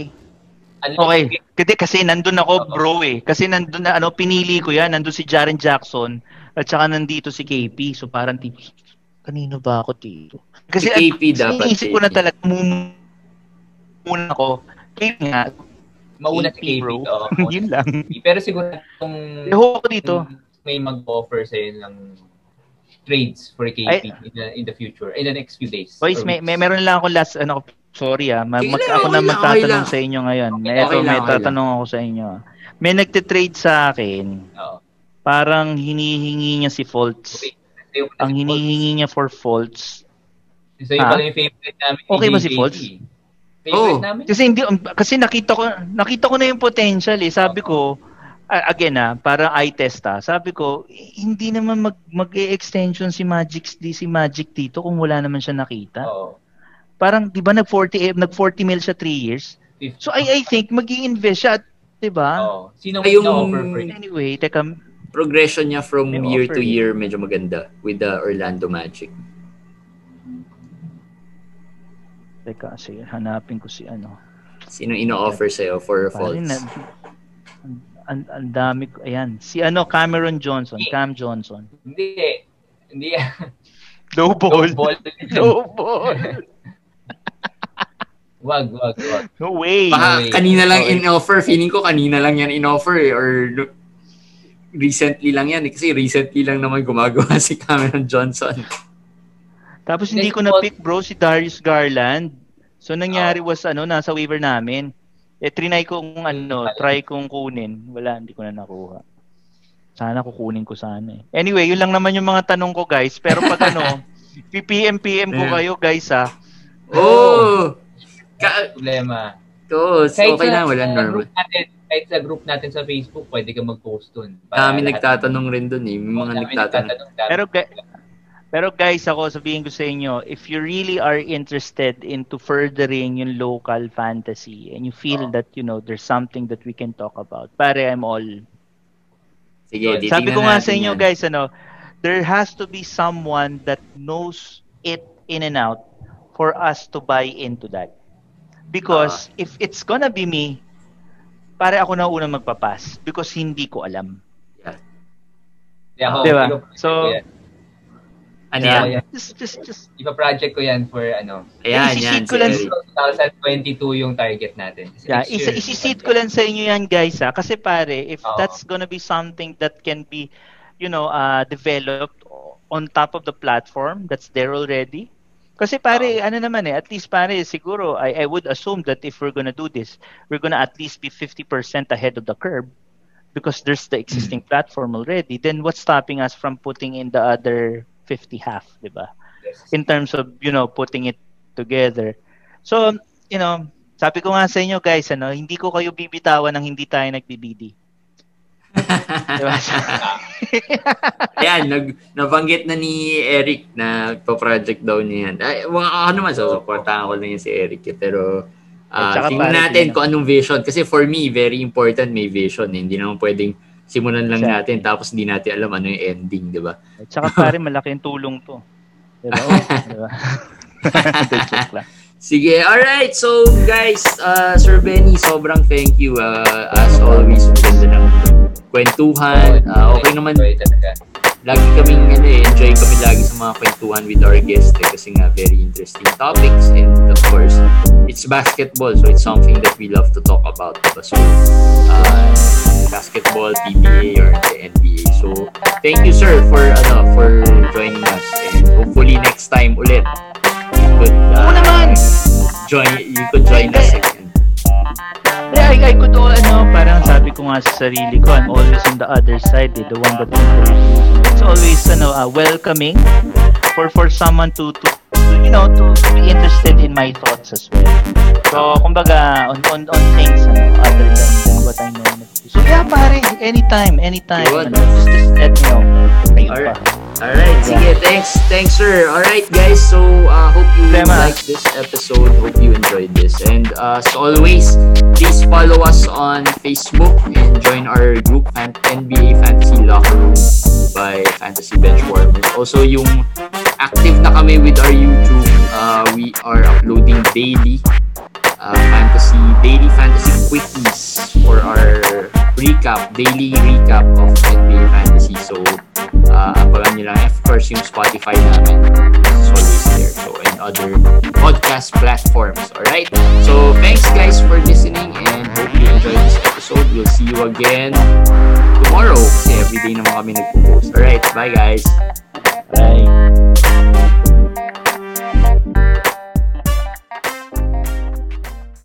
Unless- Okay. Kasi, kasi nandun ako, bro eh. Kasi nandun na, ano, pinili ko yan. Nandun si Jaren Jackson at saka nandito si KP. So parang tipo, kanino ba ako dito? Kasi Si KP dapat, Iniisip ko na talaga, muna ako. KP nga. Mauna si bro. Yun lang. Pero siguro kung Eho ko dito. kung may mag-offer sa ng trades for KP Ay- in, the, in the future, in the next few days. Boys, may, may meron lang ako last, ano, sorry ah. Mag, lang, ako na magtatanong sa inyo ngayon. Okay, Eto, okay may okay lang. tatanong ako sa inyo. ah. May nagtitrade sa akin. Oo. Parang hinihingi niya si Faults. Okay. Sa'yo Ang hinihingi niya for Faults. Sa'yo Ah? pala yung favorite namin. Okay ba si. Faults? Favorite Oo. namin? Kasi hindi um, kasi nakita ko nakita ko na yung potential eh. Sabi ko ah, again ah, para eye test ah. Sabi ko eh, hindi naman mag mag-extension si Magic di si Magic dito kung wala naman siya nakita. Oo. Parang 'di ba nag 40 nag 40 mil siya 3 years. 50. So I I think mag-invest siya, 'di ba? Oo. Sino Ay, yung-? Anyway, teka Progression niya from year offer to eh. year medyo maganda with the Orlando Magic. Teka kasi hanapin ko si ano. Sino ino-offer sa'yo for falls? na, ang, ang, ang dami ko. Ayan. Si ano, Cameron Johnson. Cam Johnson. Hindi. Hindi. Low ball. Low ball. Low ball. wag, wag, wag. No way. Baka Anyway, kanina lang okay. in-offer. Feeling ko kanina lang yan in-offer eh. Or recently lang yan. eh. Kasi recently lang naman gumagawa si Cameron Johnson. Tapos hindi ko na-pick bro si Darius Garland. So nangyari was ano, nasa waiver namin. Eh trinay kong ano, try kong kunin. Wala, hindi ko na nakuha. Sana kukunin ko sana eh. Anyway, yun lang naman yung mga tanong ko guys. Pero pag ano, PPM PM ko kayo guys ha. Oh! Ka- Problema. to, Kahit okay sa, lang, wala sa normal. group natin, kahit sa group natin sa Facebook, pwede ka mag-post dun. Lahat- nagtatanong rin dun eh. May mga nagtatanong. Pero ga- Pero guys, ako sabihin ko sa inyo, if you really are interested into furthering yung local fantasy and you feel Oo. that, you know, there's something that we can talk about, pare, I'm all. Sige, Sabi Sabi ko nga sa inyo yan. guys, ano, there has to be someone that knows it in and out for us to buy into that. Because Ah. if it's gonna be me, pare ako na unang magpapas because hindi ko alam. Yeah. Yeah, ako, Diba? So, yan. Ano Yeah, yan? yeah. Just, just, just, Ipa-project ko yan for ano. Ayan, Isisid yan. ko lang Eric. 2022 yung target natin. Yeah, Next isa year, isisit ko lang sa inyo yan guys ha kasi pare if Oo. that's gonna be something that can be you know uh developed on top of the platform that's there already. Kasi pare ano naman eh at least pare siguro I I would assume that if we're gonna do this we're gonna at least be 50% ahead of the curve because there's the existing platform already. Then what's stopping us from putting in the other 50 half, 'di ba? Yes. in terms of you know putting it together. So, you know, sabi ko nga sa inyo guys, ano, hindi ko kayo bibitawan ng hindi tayo nagbibidi. Diba? Ayan, nag, nabanggit na ni Eric na pa-project daw niya yan. Ay, mga ano man, so, supportahan ko lang yan si Eric. eh. Pero, uh, tingnan natin kung anong vision. Kasi for me, very important may vision. Eh. Hindi naman pwedeng simulan lang Exactly. natin tapos hindi natin alam ano yung ending, di ba? At saka pare, malaki yung tulong to. Diba? Joke lang. Sige, alright. So, guys, uh, Sir Benny, sobrang thank you. Uh, as always, ganda ng kwentuhan. Uh, okay naman, talaga. Lagi kaming ano eh, enjoy kami lagi sa mga kwentuhan with our guests eh, kasi nga very interesting topics. And of course it's basketball so it's something that we love to talk about diba? so uh, basketball, PBA or the NBA so thank you sir for ano for joining us. And hopefully next time ulit you could uh, join you could join us again Yeah, I, I could all, ano, parang sabi ko nga sa sarili ko, I'm always on the other side, eh, the one that. It's always, ano, uh, welcoming for for someone to, to, to, you know, to, to be interested in my thoughts as well. So, kumbaga, on, on, on things, ano, other than, than what I know. So, yeah, pare, anytime, anytime. Ano, just, just let me know. Ayun pa. Alright. Sige, thanks, thanks sir. Alright guys, so uh, hope you Problema. liked this episode, hope you enjoyed this. And uh, as always, please follow us on Facebook and join our group, Fan- NBA Fantasy Locker Room by Fantasy Benchwarmers. Also, yung active na kami with our YouTube, uh, we are uploading daily uh, fantasy, daily fantasy quickies for our recap, daily recap of NBA fantasy. So, uh, abangan nyo lang. Of course, yung Spotify namin is always there. So, and other podcast platforms. Alright? So, thanks guys for listening and hope you enjoyed this episode. We'll see you again tomorrow kasi everyday naman kami nagpo-post. Alright, bye guys! Bye.